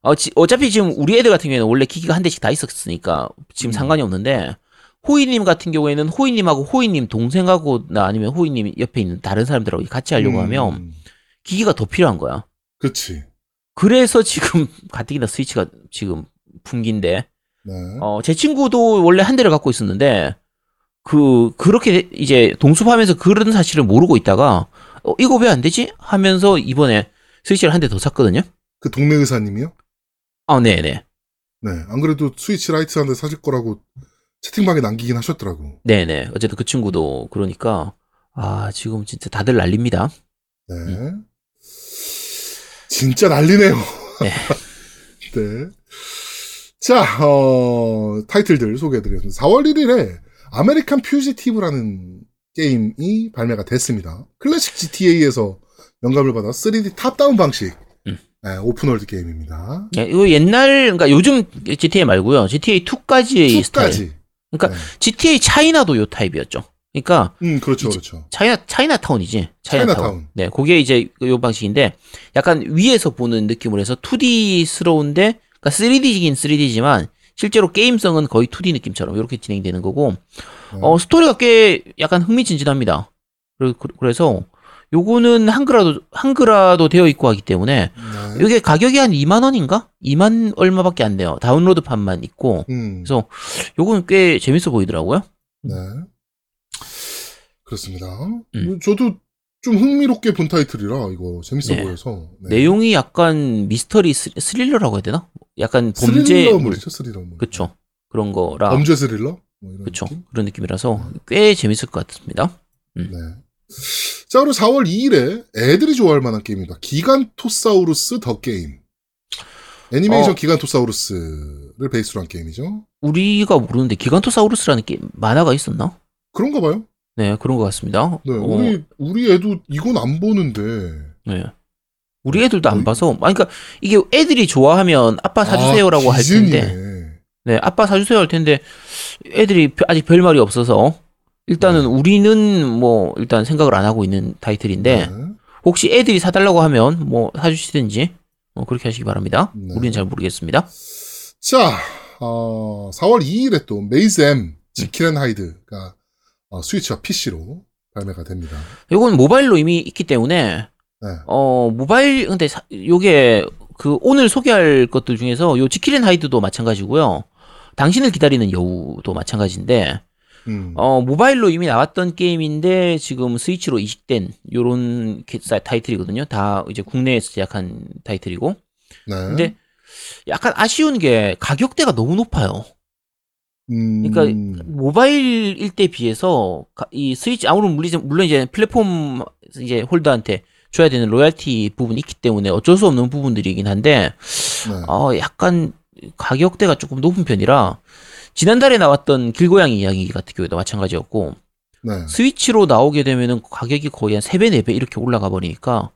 어, 차피 지금 우리 애들 같은 경우에는 원래 기기가 한 대씩 다 있었으니까 지금 음. 상관이 없는데 호이님 같은 경우에는 호이님하고 호이님 동생하고 나 아니면 호이님 옆에 있는 다른 사람들하고 같이 하려고 음, 하면 기기가 더 필요한 거야. 그렇지. 그래서 지금 가뜩이나 스위치가 지금 분기인데 네. 어, 제 친구도 원래 한 대를 갖고 있었는데, 그, 그렇게 이제 동숲하면서 그런 사실을 모르고 있다가, 어, 이거 왜 안 되지? 하면서 이번에 스위치를 한 대 더 샀거든요? 그 동네 의사님이요? 아, 네네. 네. 안 그래도 스위치 라이트 한대 사실 거라고 채팅방에 남기긴 하셨더라고. 네네. 어쨌든 그 친구도 그러니까, 아, 지금 진짜 다들 난립니다. 네. 음. 진짜 난리네요. 네. 네. 자, 어, 타이틀들 소개해드리겠습니다. 4월 1일에 아메리칸 퓨지티브라는 게임이 발매가 됐습니다. 클래식 GTA에서 영감을 받아 3D top-down 방식 음. 네, open world 게임입니다. 예, 이거 옛날 그러니까 요즘 GTA 말고요. GTA 2까지의 스타일. 2까지. 그러니까 네. GTA 차이나도 요 타입이었죠. 그러니까 음 그렇죠 그렇죠. 차이나 차이나타운이지. 차이나타운. 차이나타운. 네, 그게 이제 요 방식인데 약간 위에서 보는 느낌으로 해서 2D스러운데 그러니까 3D이긴 3D지만 실제로 게임성은 거의 2D 느낌처럼 이렇게 진행되는 거고 네. 어 스토리가 꽤 약간 흥미진진합니다. 그래- 그래서 요거는 한글화도 한글화도 되어 있고 하기 때문에 네. 이게 가격이 한 2만 원인가? 2만 얼마밖에 안 돼요. 다운로드판만 있고 음, 그래서 요거는 꽤 재밌어 보이더라고요. 네. 그렇습니다. 음. 저도 좀 흥미롭게 본 타이틀이라 이거 재밌어 네. 보여서. 네. 내용이 약간 미스터리 스- 스릴러라고 해야 되나? 약간 범죄 스릴러물이죠 스릴러물. 그쵸 그런 거라 범죄 스릴러? 뭐 느낌? 그런 느낌이라서 꽤 재밌을 것 같습니다. 네. 자, 그리고 4월 2일에 애들이 좋아할 만한 게임입니다. 기간토사우루스 더 게임. 애니메이션 어. 기간토사우루스를 베이스로 한 게임이죠. 우리가 모르는데 기간토사우루스라는 게 만화가 있었나? 그런가 봐요. 네 그런 것 같습니다. 네, 어, 우리, 우리 애도 이건 안 보는데. 네. 우리 애들도 어, 안 봐서 아니 그러니까 이게 애들이 좋아하면 아빠 사주세요라고 아, 할 텐데. 네, 아빠 사주세요 할 텐데 애들이 벼- 아직 별 말이 없어서 일단은 네. 우리는 뭐 일단 생각을 안 하고 있는 타이틀인데 네. 혹시 애들이 사달라고 하면 뭐 사주시든지 뭐 그렇게 하시기 바랍니다. 네. 우리는 잘 모르겠습니다. 자, 어, 4월 2일에 또 메이즈 M 지킬앤 하이드가 어, 스위치와 PC로 발매가 됩니다. 이건 모바일로 이미 있기 때문에 네. 어 모바일 근데 사- 요게 그 오늘 소개할 것들 중에서 요 지킬앤 하이드도 마찬가지고요. 당신을 기다리는 여우도 마찬가지인데 음. 어 모바일로 이미 나왔던 게임인데 지금 스위치로 이식된 요런 타이틀이거든요. 다 이제 국내에서 제작한 타이틀이고. 네. 근데 약간 아쉬운 게 가격대가 너무 높아요. 음, 그러니까 모바일일 때 비해서 가- 이 스위치 아무런 물론 물론 이제 플랫폼 이제 홀더한테 줘야 되는 로얄티 부분이 있기 때문에 어쩔 수 없는 부분들이긴 한데 네. 어 약간 가격대가 조금 높은 편이라 지난달에 나왔던 길고양이 이야기 같은 경우에도 마찬가지였고 네. 스위치로 나오게 되면은 가격이 거의 한 3배, 4배 이렇게 올라가 버리니까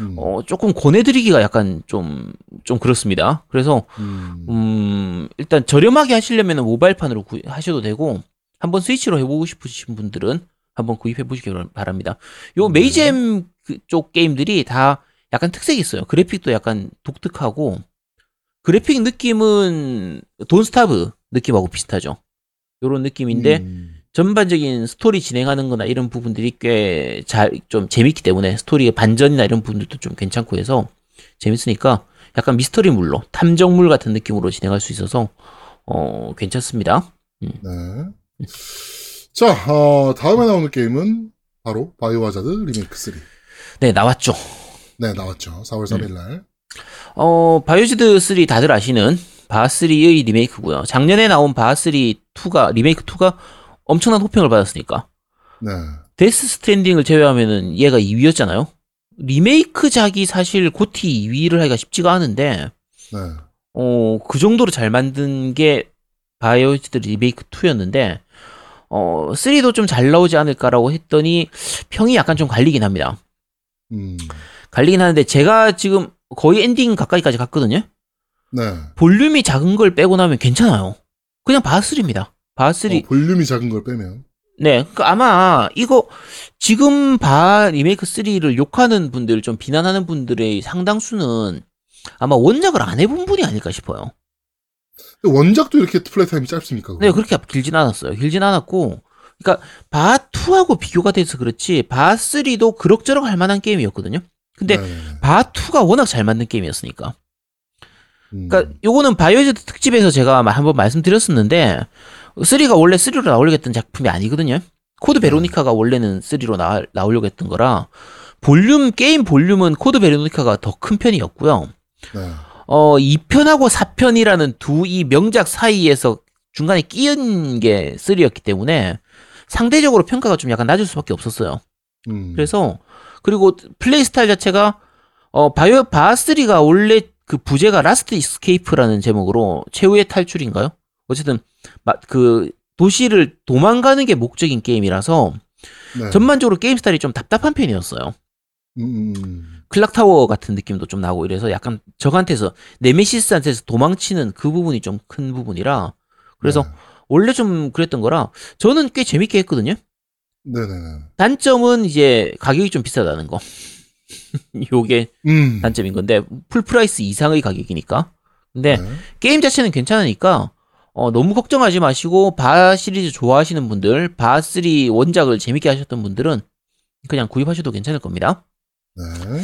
음. 어 조금 권해드리기가 약간 좀 좀 그렇습니다. 그래서 음. 음, 일단 저렴하게 하시려면 모바일판으로 구, 하셔도 되고, 한번 스위치로 해보고 싶으신 분들은 한번 구입해 보시기 바랍니다. 요 네. 메이잼 그- 쪽 게임들이 다 약간 특색이 있어요. 그래픽도 약간 독특하고, 그래픽 느낌은 돈스타브 느낌하고 비슷하죠. 요런 느낌인데, 음. 전반적인 스토리 진행하는 거나 이런 부분들이 꽤 잘, 좀 재밌기 때문에 스토리의 반전이나 이런 부분들도 좀 괜찮고 해서 재밌으니까 약간 미스터리물로, 탐정물 같은 느낌으로 진행할 수 있어서, 어, 괜찮습니다. 네. 자, 어, 다음에 나오는 게임은 바로 바이오하자드 리메이크 3. 네, 나왔죠. 네, 나왔죠. 4월 3일 날. 어, 바이오하자드 3 다들 아시는 바하3의 리메이크고요 작년에 나온 바하3 2가, 리메이크 2가 엄청난 호평을 받았으니까. 네. 데스 스트랜딩을 제외하면은 얘가 2위였잖아요. 리메이크작이 사실 GOTY 2위를 하기가 쉽지가 않은데, 네. 어, 그 정도로 잘 만든 게 바이오하자드 리메이크 2였는데, 어, 3도 좀 잘 나오지 않을까라고 했더니 평이 약간 좀 갈리긴 합니다. 음. 갈리긴 하는데 제가 지금 거의 엔딩 가까이까지 갔거든요. 네. 볼륨이 작은 걸 빼고 나면 괜찮아요. 그냥 바하3입니다. 바하3. 어, 볼륨이 작은 걸 빼면. 네, 그 아마 이거 지금 바 리메이크 3를 욕하는 분들, 좀 비난하는 분들의 상당수는 아마 원작을 안 해본 분이 아닐까 싶어요. 원작도 이렇게 플레이 타임이 짧습니까? 그거? 네, 그렇게 길진 않았어요. 길진 않았고, 그러니까 바2하고 비교가 돼서 그렇지 바3도 그럭저럭 할 만한 게임이었거든요. 근데 네네네. 바2가 워낙 잘 만든 게임이었으니까. 음. 그러니까 요거는 바이오하자드 특집에서 제가 한번 말씀드렸었는데 3가 원래 3로 나오려고 했던 작품이 아니거든요. 코드 베로니카가 원래는 3로 나, 나오려고 했던 거라 볼륨 게임 볼륨은 코드 베로니카가 더 큰 편이었고요. 네. 어 2편하고 4편이라는 두 이 명작 사이에서 중간에 끼은 게 3였기 때문에 상대적으로 평가가 좀 약간 낮을 수밖에 없었어요. 음. 그래서 그리고 플레이 스타일 자체가 어 바이오 바3가 원래 그 부제가 라스트 이스케이프라는 제목으로 최후의 탈출인가요? 어쨌든 마- 그 도시를 도망가는 게 목적인 게임이라서 네. 전반적으로 게임 스타일이 좀 답답한 편이었어요. 음, 음. 클락타워 같은 느낌도 좀 나고 이래서 약간 적한테서 네메시스한테서 도망치는 그 부분이 좀 큰 부분이라 그래서 네. 원래 좀 그랬던 거라 저는 꽤 재밌게 했거든요. 네네네. 단점은 이제 가격이 좀 비싸다는 거. 요게 음. 단점인 건데 full price 이상의 가격이니까. 근데 네. 게임 자체는 괜찮으니까 어, 너무 걱정하지 마시고 바하 시리즈 좋아하시는 분들, 바하 3 원작을 재밌게 하셨던 분들은 그냥 구입하셔도 괜찮을 겁니다. 네.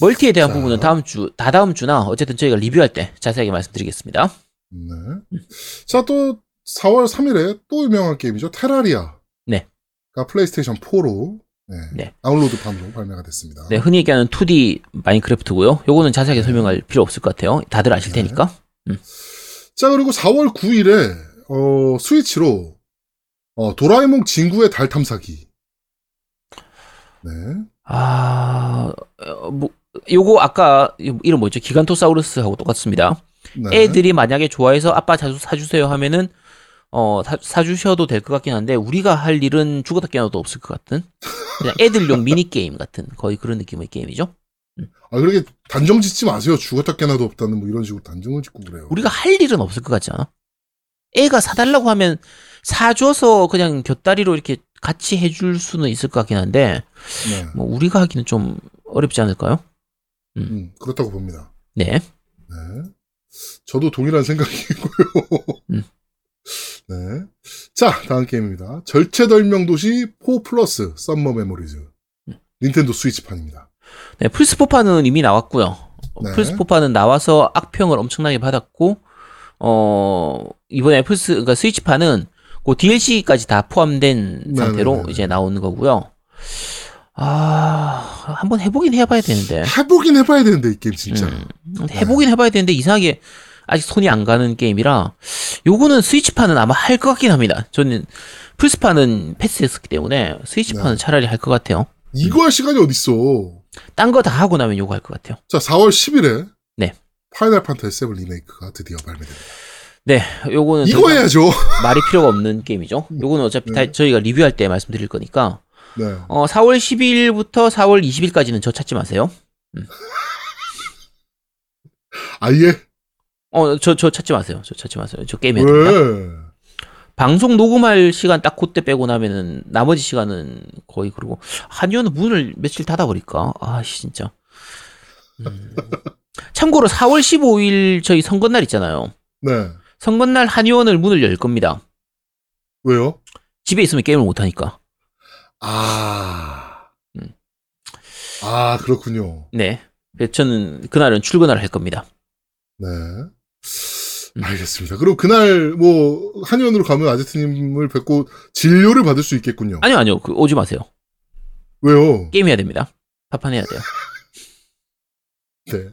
멀티에 대한 자. 부분은 다음 주, 다다음 주나 어쨌든 저희가 리뷰할 때 자세하게 말씀드리겠습니다. 네. 자, 또 4월 3일에 또 유명한 게임이죠. 테라리아. 네. 가 플레이스테이션 4로 네. 네. 다운로드판으로 발매가 됐습니다. 네, 흔히 얘기하는 2D 마인크래프트고요. 요거는 자세하게 설명할 필요 없을 것 같아요. 다들 아실 네. 테니까. 자, 그리고 4월 9일에 어, 스위치로 어, 도라에몽 진구의 달 탐사기. 네. 아, 어, 뭐, 요거 아까 이름 뭐였죠? 기간토사우루스하고 똑같습니다. 네. 애들이 만약에 좋아해서 아빠 자주 사주세요 하면은 어 사, 사주셔도 될 것 같긴 한데 우리가 할 일은 죽었다 깨어나도 없을 것 같은 그냥 애들용 미니 게임 같은 거의 그런 느낌의 게임이죠. 아, 그렇게 단정 짓지 마세요. 죽었다 깨나도 없다는 뭐 이런 식으로 단정을 짓고 그래요. 우리가 할 일은 없을 것 같지 않아? 애가 사달라고 하면 사줘서 그냥 곁다리로 이렇게 같이 해줄 수는 있을 것 같긴 한데 네. 뭐 우리가 하기는 좀 어렵지 않을까요? 음, 그렇다고 봅니다. 네. 네. 저도 동일한 생각이고요. 음. 네. 자, 다음 게임입니다. 절체절명 도시 4 플러스 썸머 메모리즈. 음. 닌텐도 스위치판입니다. 네, 플스포판은 이미 나왔고요. 네. 플스포판은 나와서 악평을 엄청나게 받았고, 어, 이번에 플스, 그러니까 스위치판은 그 DLC까지 다 포함된 네, 상태로 네, 네, 네. 이제 나오는 거고요. 아, 한번 해보긴 해봐야 되는데. 해보긴 해봐야 되는데, 이 게임 진짜. 음, 해보긴 해봐야 되는데 이상하게 아직 손이 안 가는 게임이라 요거는 스위치판은 아마 할 것 같긴 합니다. 저는 플스판은 패스했었기 때문에 스위치판은 네. 차라리 할 것 같아요. 이거 할 시간이 어딨어. 딴 거 다 하고 나면 요거 할 것 같아요. 자, 4월 10일에. 네. 파이널 판타지 7 리메이크가 드디어 발매됩니다. 네, 요거는 더 이거 해야죠. 말이 필요가 없는 게임이죠. 요거는 어차피 다 네. 저희가 리뷰할 때 말씀드릴 거니까 네. 어, 4월 12일부터 4월 20일까지는 저 찾지 마세요. 아예? 어, 저, 저 찾지 마세요. 저 찾지 마세요. 저 게임 해야 됩니다. 왜? 방송 녹음할 시간 딱 그때 빼고 나면은 나머지 시간은 거의 그러고 한의원은 문을 며칠 닫아버릴까? 아, 씨, 진짜. 음. 참고로 4월 15일 저희 선거날 있잖아요. 네. 선거날 한의원을 문을 열 겁니다. 왜요? 집에 있으면 게임을 못 하니까. 아. 음. 아, 그렇군요. 네. 저는 그날은 출근을 할 겁니다. 네. 음. 알겠습니다. 그럼 그날 뭐 한의원으로 가면 아제트님을 뵙고 진료를 받을 수 있겠군요. 아니요, 아니요. 그 오지 마세요. 왜요? 게임 해야 됩니다. 파판 해야 돼요. 네.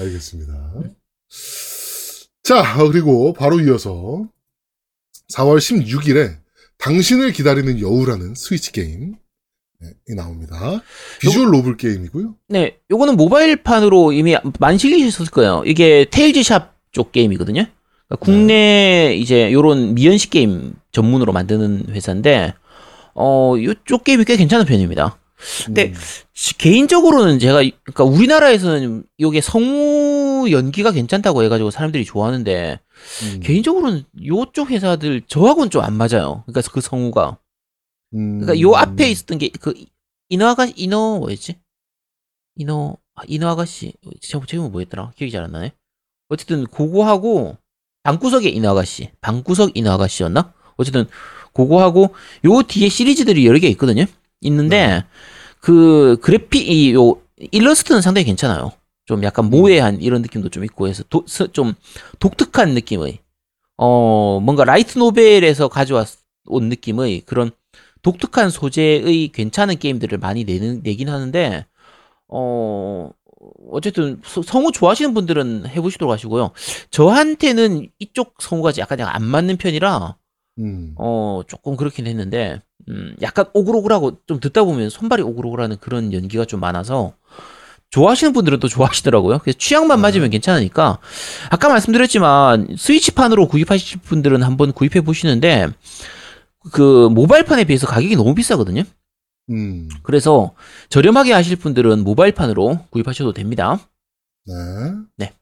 알겠습니다. 자, 어, 그리고 바로 이어서 4월 16일에 당신을 기다리는 여우라는 스위치 게임 네, 이 나옵니다. 비주얼 노블 게임이고요. 네, 요거는 모바일판으로 이미 실리셨을 거예요. 이게 테일즈샵 쪽 게임이거든요. 그러니까 국내 이제 요런 미연식 게임 전문으로 만드는 회사인데, 어, 요쪽 게임이 꽤 괜찮은 편입니다. 근데 음, 시- 개인적으로는 제가, 그러니까 우리나라에서는 요게 성우 연기가 괜찮다고 해가지고 사람들이 좋아하는데, 음, 개인적으로는 요쪽 회사들 저하고는 좀 안 맞아요. 그러니까 그 성우가. 음, 그러니까 요 앞에 있었던 게그 이너 아가 이너 뭐였지? 이너 아, 이너 아가씨 제목 제목 뭐였더라? 기억이 잘 안 나네. 어쨌든 그거하고 방구석의 아가씨, 방구석 이너 아가씨였나? 어쨌든 그거하고 요 뒤에 시리즈들이 여러 개 있거든요. 있는데 네. 그 그래픽 이요 일러스트는 상당히 괜찮아요. 좀 약간 모에한 이런 느낌도 좀 있고 해서 도, 스- 좀 독특한 느낌의 어 뭔가 라이트 노벨에서 가져온 느낌의 그런 독특한 소재의 괜찮은 게임들을 많이 내는, 내긴 하는데, 어, 어쨌든 서- 성우 좋아하시는 분들은 해보시도록 하시고요. 저한테는 이쪽 성우가 약간 안 맞는 편이라, 음, 어, 조금 그렇긴 했는데, 음, 약간 오글오글하고 좀 듣다 보면 손발이 오글오글하는 그런 연기가 좀 많아서, 좋아하시는 분들은 또 좋아하시더라고요. 그래서 취향만 맞으면 괜찮으니까, 아까 말씀드렸지만, 스위치판으로 구입하실 분들은 한번 구입해 보시는데, 그, 모바일판에 비해서 가격이 너무 비싸거든요? 음. 그래서 저렴하게 하실 분들은 모바일판으로 구입하셔도 됩니다. 네. 네.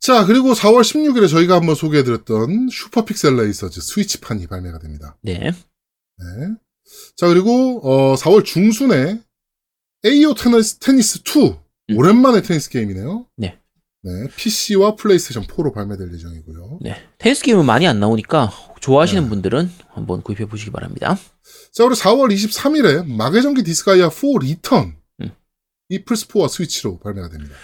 자, 그리고 4월 16일에 저희가 한번 소개해드렸던 슈퍼픽셀 레이서즈 스위치판이 발매가 됩니다. 네. 네. 자, 그리고, 어, 4월 중순에 AO 테니스, 테니스 2. 음. 오랜만에 테니스 게임이네요. 네. 네. PC와 플레이스테이션 4로 발매될 예정이고요. 네. 테니스 게임은 많이 안 나오니까 좋아하시는 네. 분들은 한번 구입해 보시기 바랍니다. 자, 그리고 4월 23일에 마계전기 디스가이아 4 리턴. 음. 이 플스4와 스위치로 발매가 됩니다.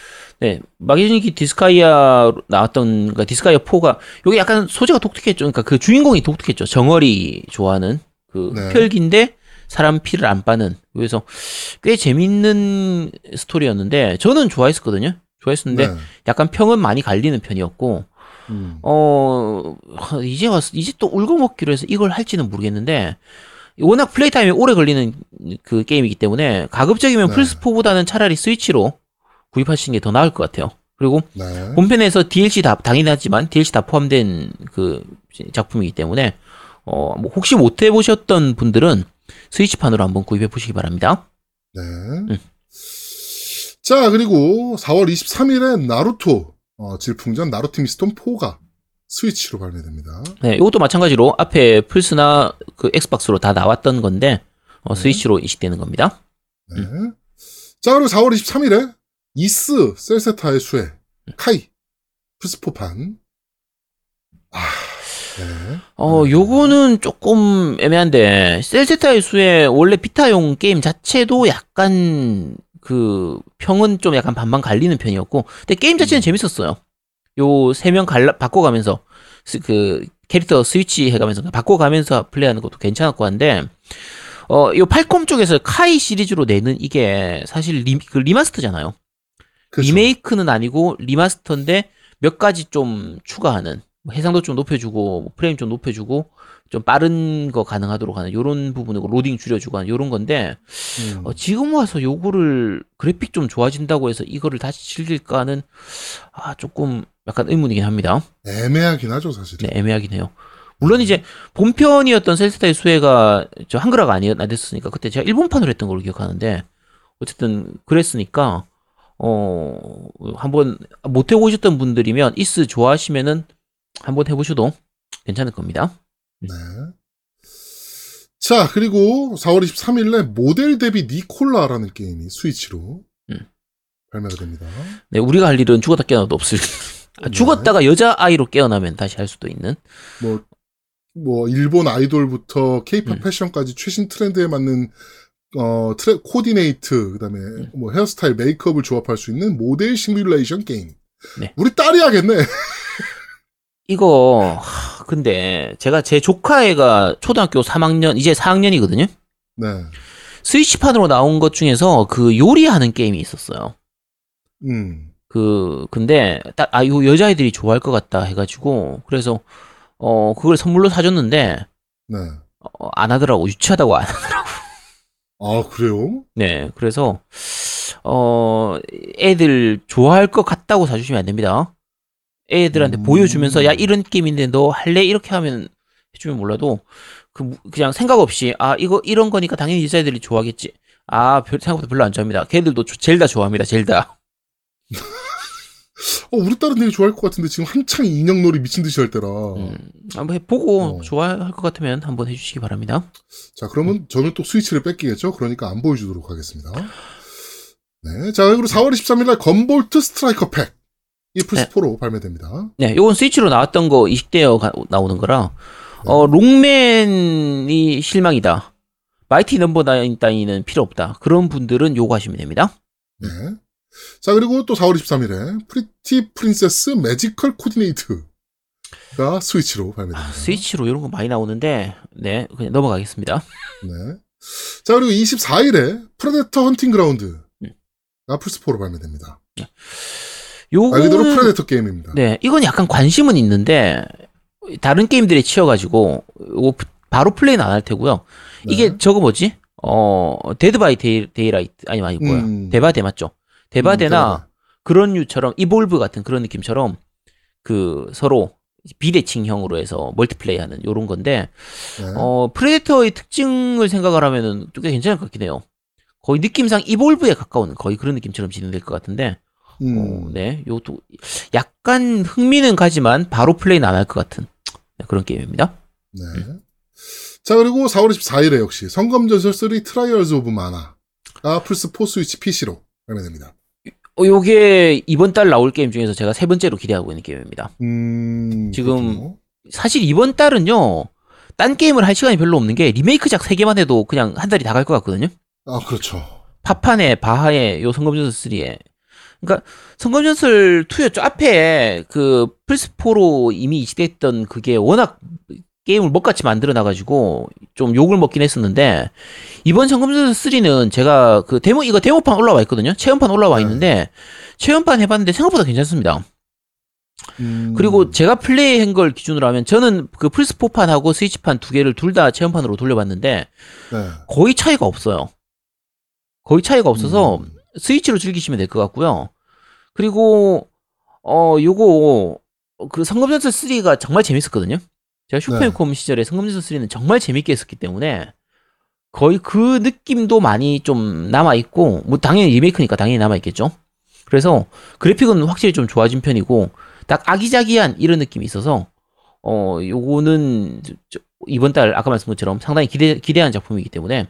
네. 마계전기 디스가이아 나왔던, 그러니까 디스가이아 4가, 여기 약간 소재가 독특했죠. 그러니까 그 주인공이 독특했죠. 정어리 좋아하는 그 네. 혈기인데 사람 피를 안 빠는. 그래서 꽤 재밌는 스토리였는데, 저는 좋아했었거든요. 좋아했었는데, 네. 약간 평은 많이 갈리는 편이었고, 음. 어, 이제 와서, 이제 또 울고 먹기로 해서 이걸 할지는 모르겠는데, 워낙 플레이 타임이 오래 걸리는 그 게임이기 때문에, 가급적이면 네. 플스4보다는 차라리 스위치로 구입하시는 게 더 나을 것 같아요. 그리고 네. 본편에서 DLC 다, 당연하지만 DLC 다 포함된 그 작품이기 때문에, 어, 뭐 혹시 못 해보셨던 분들은 스위치판으로 한번 구입해 보시기 바랍니다. 네. 음. 자, 그리고 4월 23일에 나루토, 어, 질풍전 나루토 미스톤 4가 스위치로 발매됩니다. 네, 이것도 마찬가지로 앞에 플스나 그 엑스박스로 다 나왔던 건데, 어, 스위치로 이식되는 겁니다. 네. 자, 그리고 4월 23일에 이스 셀세타의 수혜, 카이, 플스4판. 아, 네. 어, 요거는 조금 애매한데, 셀세타의 수해 원래 비타용 게임 자체도 약간 그 평은 좀 약간 반반 갈리는 편이었고, 근데 게임 자체는 음. 재밌었어요. 요 세 명 갈라 바꿔가면서 스- 그 캐릭터 스위치 해가면서 바꿔가면서 플레이하는 것도 괜찮았고 한데, 어, 요 팔콤 쪽에서 카이 시리즈로 내는 이게 사실 리, 그 remaster잖아요. 그쵸. 리메이크는 아니고 remaster인데 몇 가지 좀 추가하는 뭐 해상도 좀 높여주고 뭐 프레임 좀 높여주고 좀 빠른 거 가능하도록 하는 요런 부분으로 로딩 줄여주고 하는 요런 건데 음. 어, 지금 와서 요거를 그래픽 좀 좋아진다고 해서 이거를 다시 즐길까는 아 조금 약간 의문이긴 합니다. 애매하긴 하죠, 사실. 네, 애매하긴 해요. 물론 이제 본편이었던 셀세타의 수해가 저 한글화가 아니 안 됐으니까 그때 제가 일본판으로 했던 걸로 기억하는데 어쨌든 그랬으니까 어 한번 못 해보셨던 분들이면 이스 좋아하시면은 한번 해보셔도 괜찮을 겁니다. 네. 자, 그리고 4월 23일에 모델 데뷔 니콜라라는 게임이 스위치로 음. 발매가 됩니다. 네, 우리가 할 일은 죽었다 깨어나도 없을. 아, 네. 죽었다가 여자 아이로 깨어나면 다시 할 수도 있는. 뭐, 뭐, 일본 아이돌부터 케이팝 음. 패션까지 최신 트렌드에 맞는, 어, 트레, 코디네이트, 그 다음에 음. 뭐 헤어스타일, 메이크업을 조합할 수 있는 모델 시뮬레이션 게임. 네. 우리 딸이 하겠네. 이거 하, 근데 제가 제 조카애가 초등학교 3학년 이제 4학년이거든요. 네. 스위치판으로 나온 것 중에서 그 요리하는 게임이 있었어요. 음. 그 근데 딱 아 이거 여자애들이 좋아할 것 같다 해가지고 그래서 어 그걸 선물로 사줬는데 네. 어, 안 하더라고 유치하다고 안. 아, 그래요? 네 그래서 어 애들 좋아할 것 같다고 사주시면 안 됩니다. 애들한테 음. 보여주면서 야 이런 게임인데 너 할래 이렇게 하면 해주면 몰라도 그 무- 그냥 생각 없이 아 이거 이런 거니까 당연히 여자애들이 좋아하겠지. 아 별, 생각보다 별로 안 좋아합니다. 걔들도 조- 젤다 좋아합니다. 젤다. 어, 우리 딸은 되게 좋아할 것 같은데 지금 한창 인형놀이 미친 듯이 할 때라. 음, 한번 해보고 어. 좋아할 것 같으면 한번 해주시기 바랍니다. 자, 그러면 저는 또 스위치를 뺏기겠죠? 그러니까 안 보여주도록 하겠습니다. 네. 자, 그리고 4월 23일 날 건볼트 스트라이커 팩. 이 플스4로 발매됩니다. 네, 요건 스위치로 나왔던 거 이식되어 가- 나오는 거라 어 록맨이 실망이다. 마이티 넘버 나인 따위는 필요 없다. 그런 분들은 요거 하시면 됩니다. 네. 자, 그리고 또 4월 23일에 프리티 프린세스 매지컬 코디네이트가 스위치로 발매됩니다. 아, 스위치로 이런 거 많이 나오는데 네 그냥 넘어가겠습니다. 네. 자, 그리고 24일에 프레데터 헌팅 그라운드가 음. 플스4로 발매됩니다. 요거는 말 그대로 프레데터 게임입니다. 네 이건 약간 관심은 있는데 다른 게임들에 치여가지고 요거 바로 플레이는 안 할 테고요. 네. 이게 저거 뭐지? 어 데드 바이 데이, 데이 라이트 아니 아니 뭐야 음. 데바 데 맞죠? 데바데나 음. 그런 류처럼 이볼브 같은 그런 느낌처럼 그 서로 비대칭형으로 해서 멀티플레이하는 요런 건데 네. 어 프레데터의 특징을 생각을 하면은 꽤 괜찮을 것 같긴 해요. 거의 느낌상 이볼브에 가까운 거의 그런 느낌처럼 진행될 것 같은데 음. 어, 네 요것도 약간 흥미는 가지만 바로 플레이는 안 할 것 같은 네, 그런 게임입니다. 네. 자, 그리고 4월 24일에 역시 성검전설 3 트라이얼즈 오브 마나가 플스4 스위치 PC로 발매됩니다. 어, 요게 이번 달 나올 게임 중에서 제가 세 번째로 기대하고 있는 게임입니다. 음, 지금 그렇군요. 사실 이번 달은요 딴 게임을 할 시간이 별로 없는 게 리메이크작 세 개만 해도 그냥 한 달이 다 갈 것 같거든요. 아, 그렇죠. 파판에 바하에 요 성검전설 3에 그러니까 성검전설 2였죠 앞에 그 플스4로 이미 이식됐던 그게 워낙 게임을 뭣같이 만들어 놔가지고 좀 욕을 먹긴 했었는데 이번 성검전설 3는 제가 그 데모 이거 데모판 올라와 있거든요 체험판 올라와 네. 있는데 체험판 해봤는데 생각보다 괜찮습니다 음, 그리고 제가 플레이한 걸 기준으로 하면 저는 그 플스4판하고 스위치판 두 개를 둘 다 체험판으로 돌려봤는데 네. 거의 차이가 없어요 거의 차이가 없어서 음, 스위치로 즐기시면 될 것 같고요. 그리고 어 요거 그 성검전설 3가 정말 재밌었거든요. 제가 슈퍼미콤 시절에 성검전설 3는 정말 재밌게 했었기 때문에 거의 그 느낌도 많이 좀 남아 있고 뭐 당연히 리메이크니까 당연히 남아 있겠죠. 그래서 그래픽은 확실히 좀 좋아진 편이고 딱 아기자기한 이런 느낌이 있어서 어 요거는 이번 달 아까 말씀한 것처럼 상당히 기대 기대하는 작품이기 때문에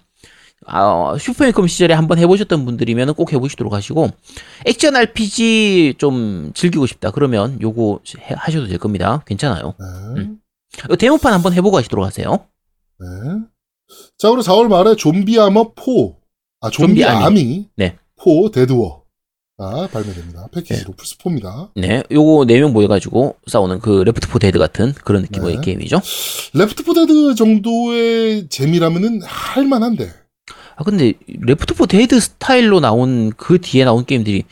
아, 슈퍼미컴 시절에 한번 해보셨던 분들이면 꼭 해보시도록 하시고 액션 RPG 좀 즐기고 싶다 그러면 요거 해- 하셔도 될 겁니다. 괜찮아요. 네. 음. 어, 데모판 한번 해보고 하시도록 하세요. 네. 자, 그리고 4월 말에 Zombie Armor 4. 아, Zombie, Zombie Army. Army. 네. 4 Dead War가 발매됩니다. 패키지로 플스4입니다. 네, 요거 네명 모여가지고 싸우는 그 Left 4 Dead 같은 그런 느낌의 네. 게임이죠. Left 4 Dead 정도의 재미라면은 할만한데. 아 근데 Left 4 Dead 스타일로 나온 그 뒤에 나온 게임들이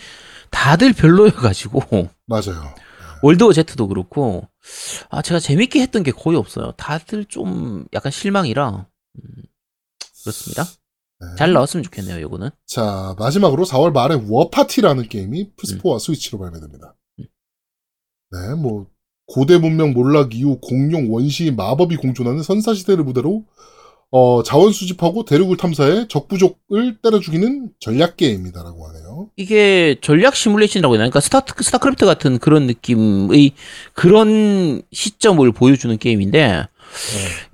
다들 별로여가지고 맞아요. World War Z도 그렇고 아 제가 재밌게 했던 게 거의 없어요. 다들 좀 약간 실망이라 음, 그렇습니다. 네. 잘 나왔으면 좋겠네요. 요거는 자, 마지막으로 4월 말에 Warparty라는 게임이 플스4와 스위치로 발매됩니다. 음. 네, 뭐, 고대 문명 몰락 이후 공룡, 원시, 마법이 공존하는 선사시대를 무대로, 어, 자원 수집하고 대륙을 탐사해 적부족을 때려 죽이는 전략 게임이다라고 하네요. 이게 전략 시뮬레이션이라고 해야 되나? 그러니까 스타 스타크래프트 같은 그런 느낌의 그런 시점을 보여주는 게임인데 네.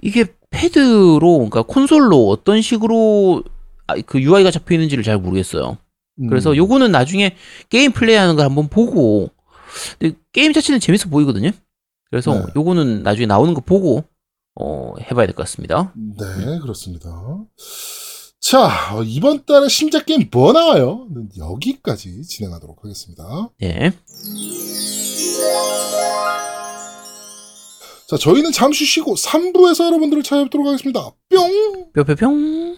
이게 패드로 그러니까 콘솔로 어떤 식으로 아, 그 UI가 잡혀 있는지를 잘 모르겠어요. 그래서 음, 요거는 나중에 게임 플레이하는 걸 한번 보고 근데 게임 자체는 재밌어 보이거든요. 그래서 네. 요거는 나중에 나오는 거 보고 어 해봐야 될 것 같습니다. 네, 그렇습니다. 자, 어, 이번 달에 신작 게임 뭐 나와요? 는 여기까지 진행하도록 하겠습니다. 네. 자, 저희는 잠시 쉬고 3부에서 여러분들을 찾아뵙도록 하겠습니다. 뿅! 뿅뿅뿅.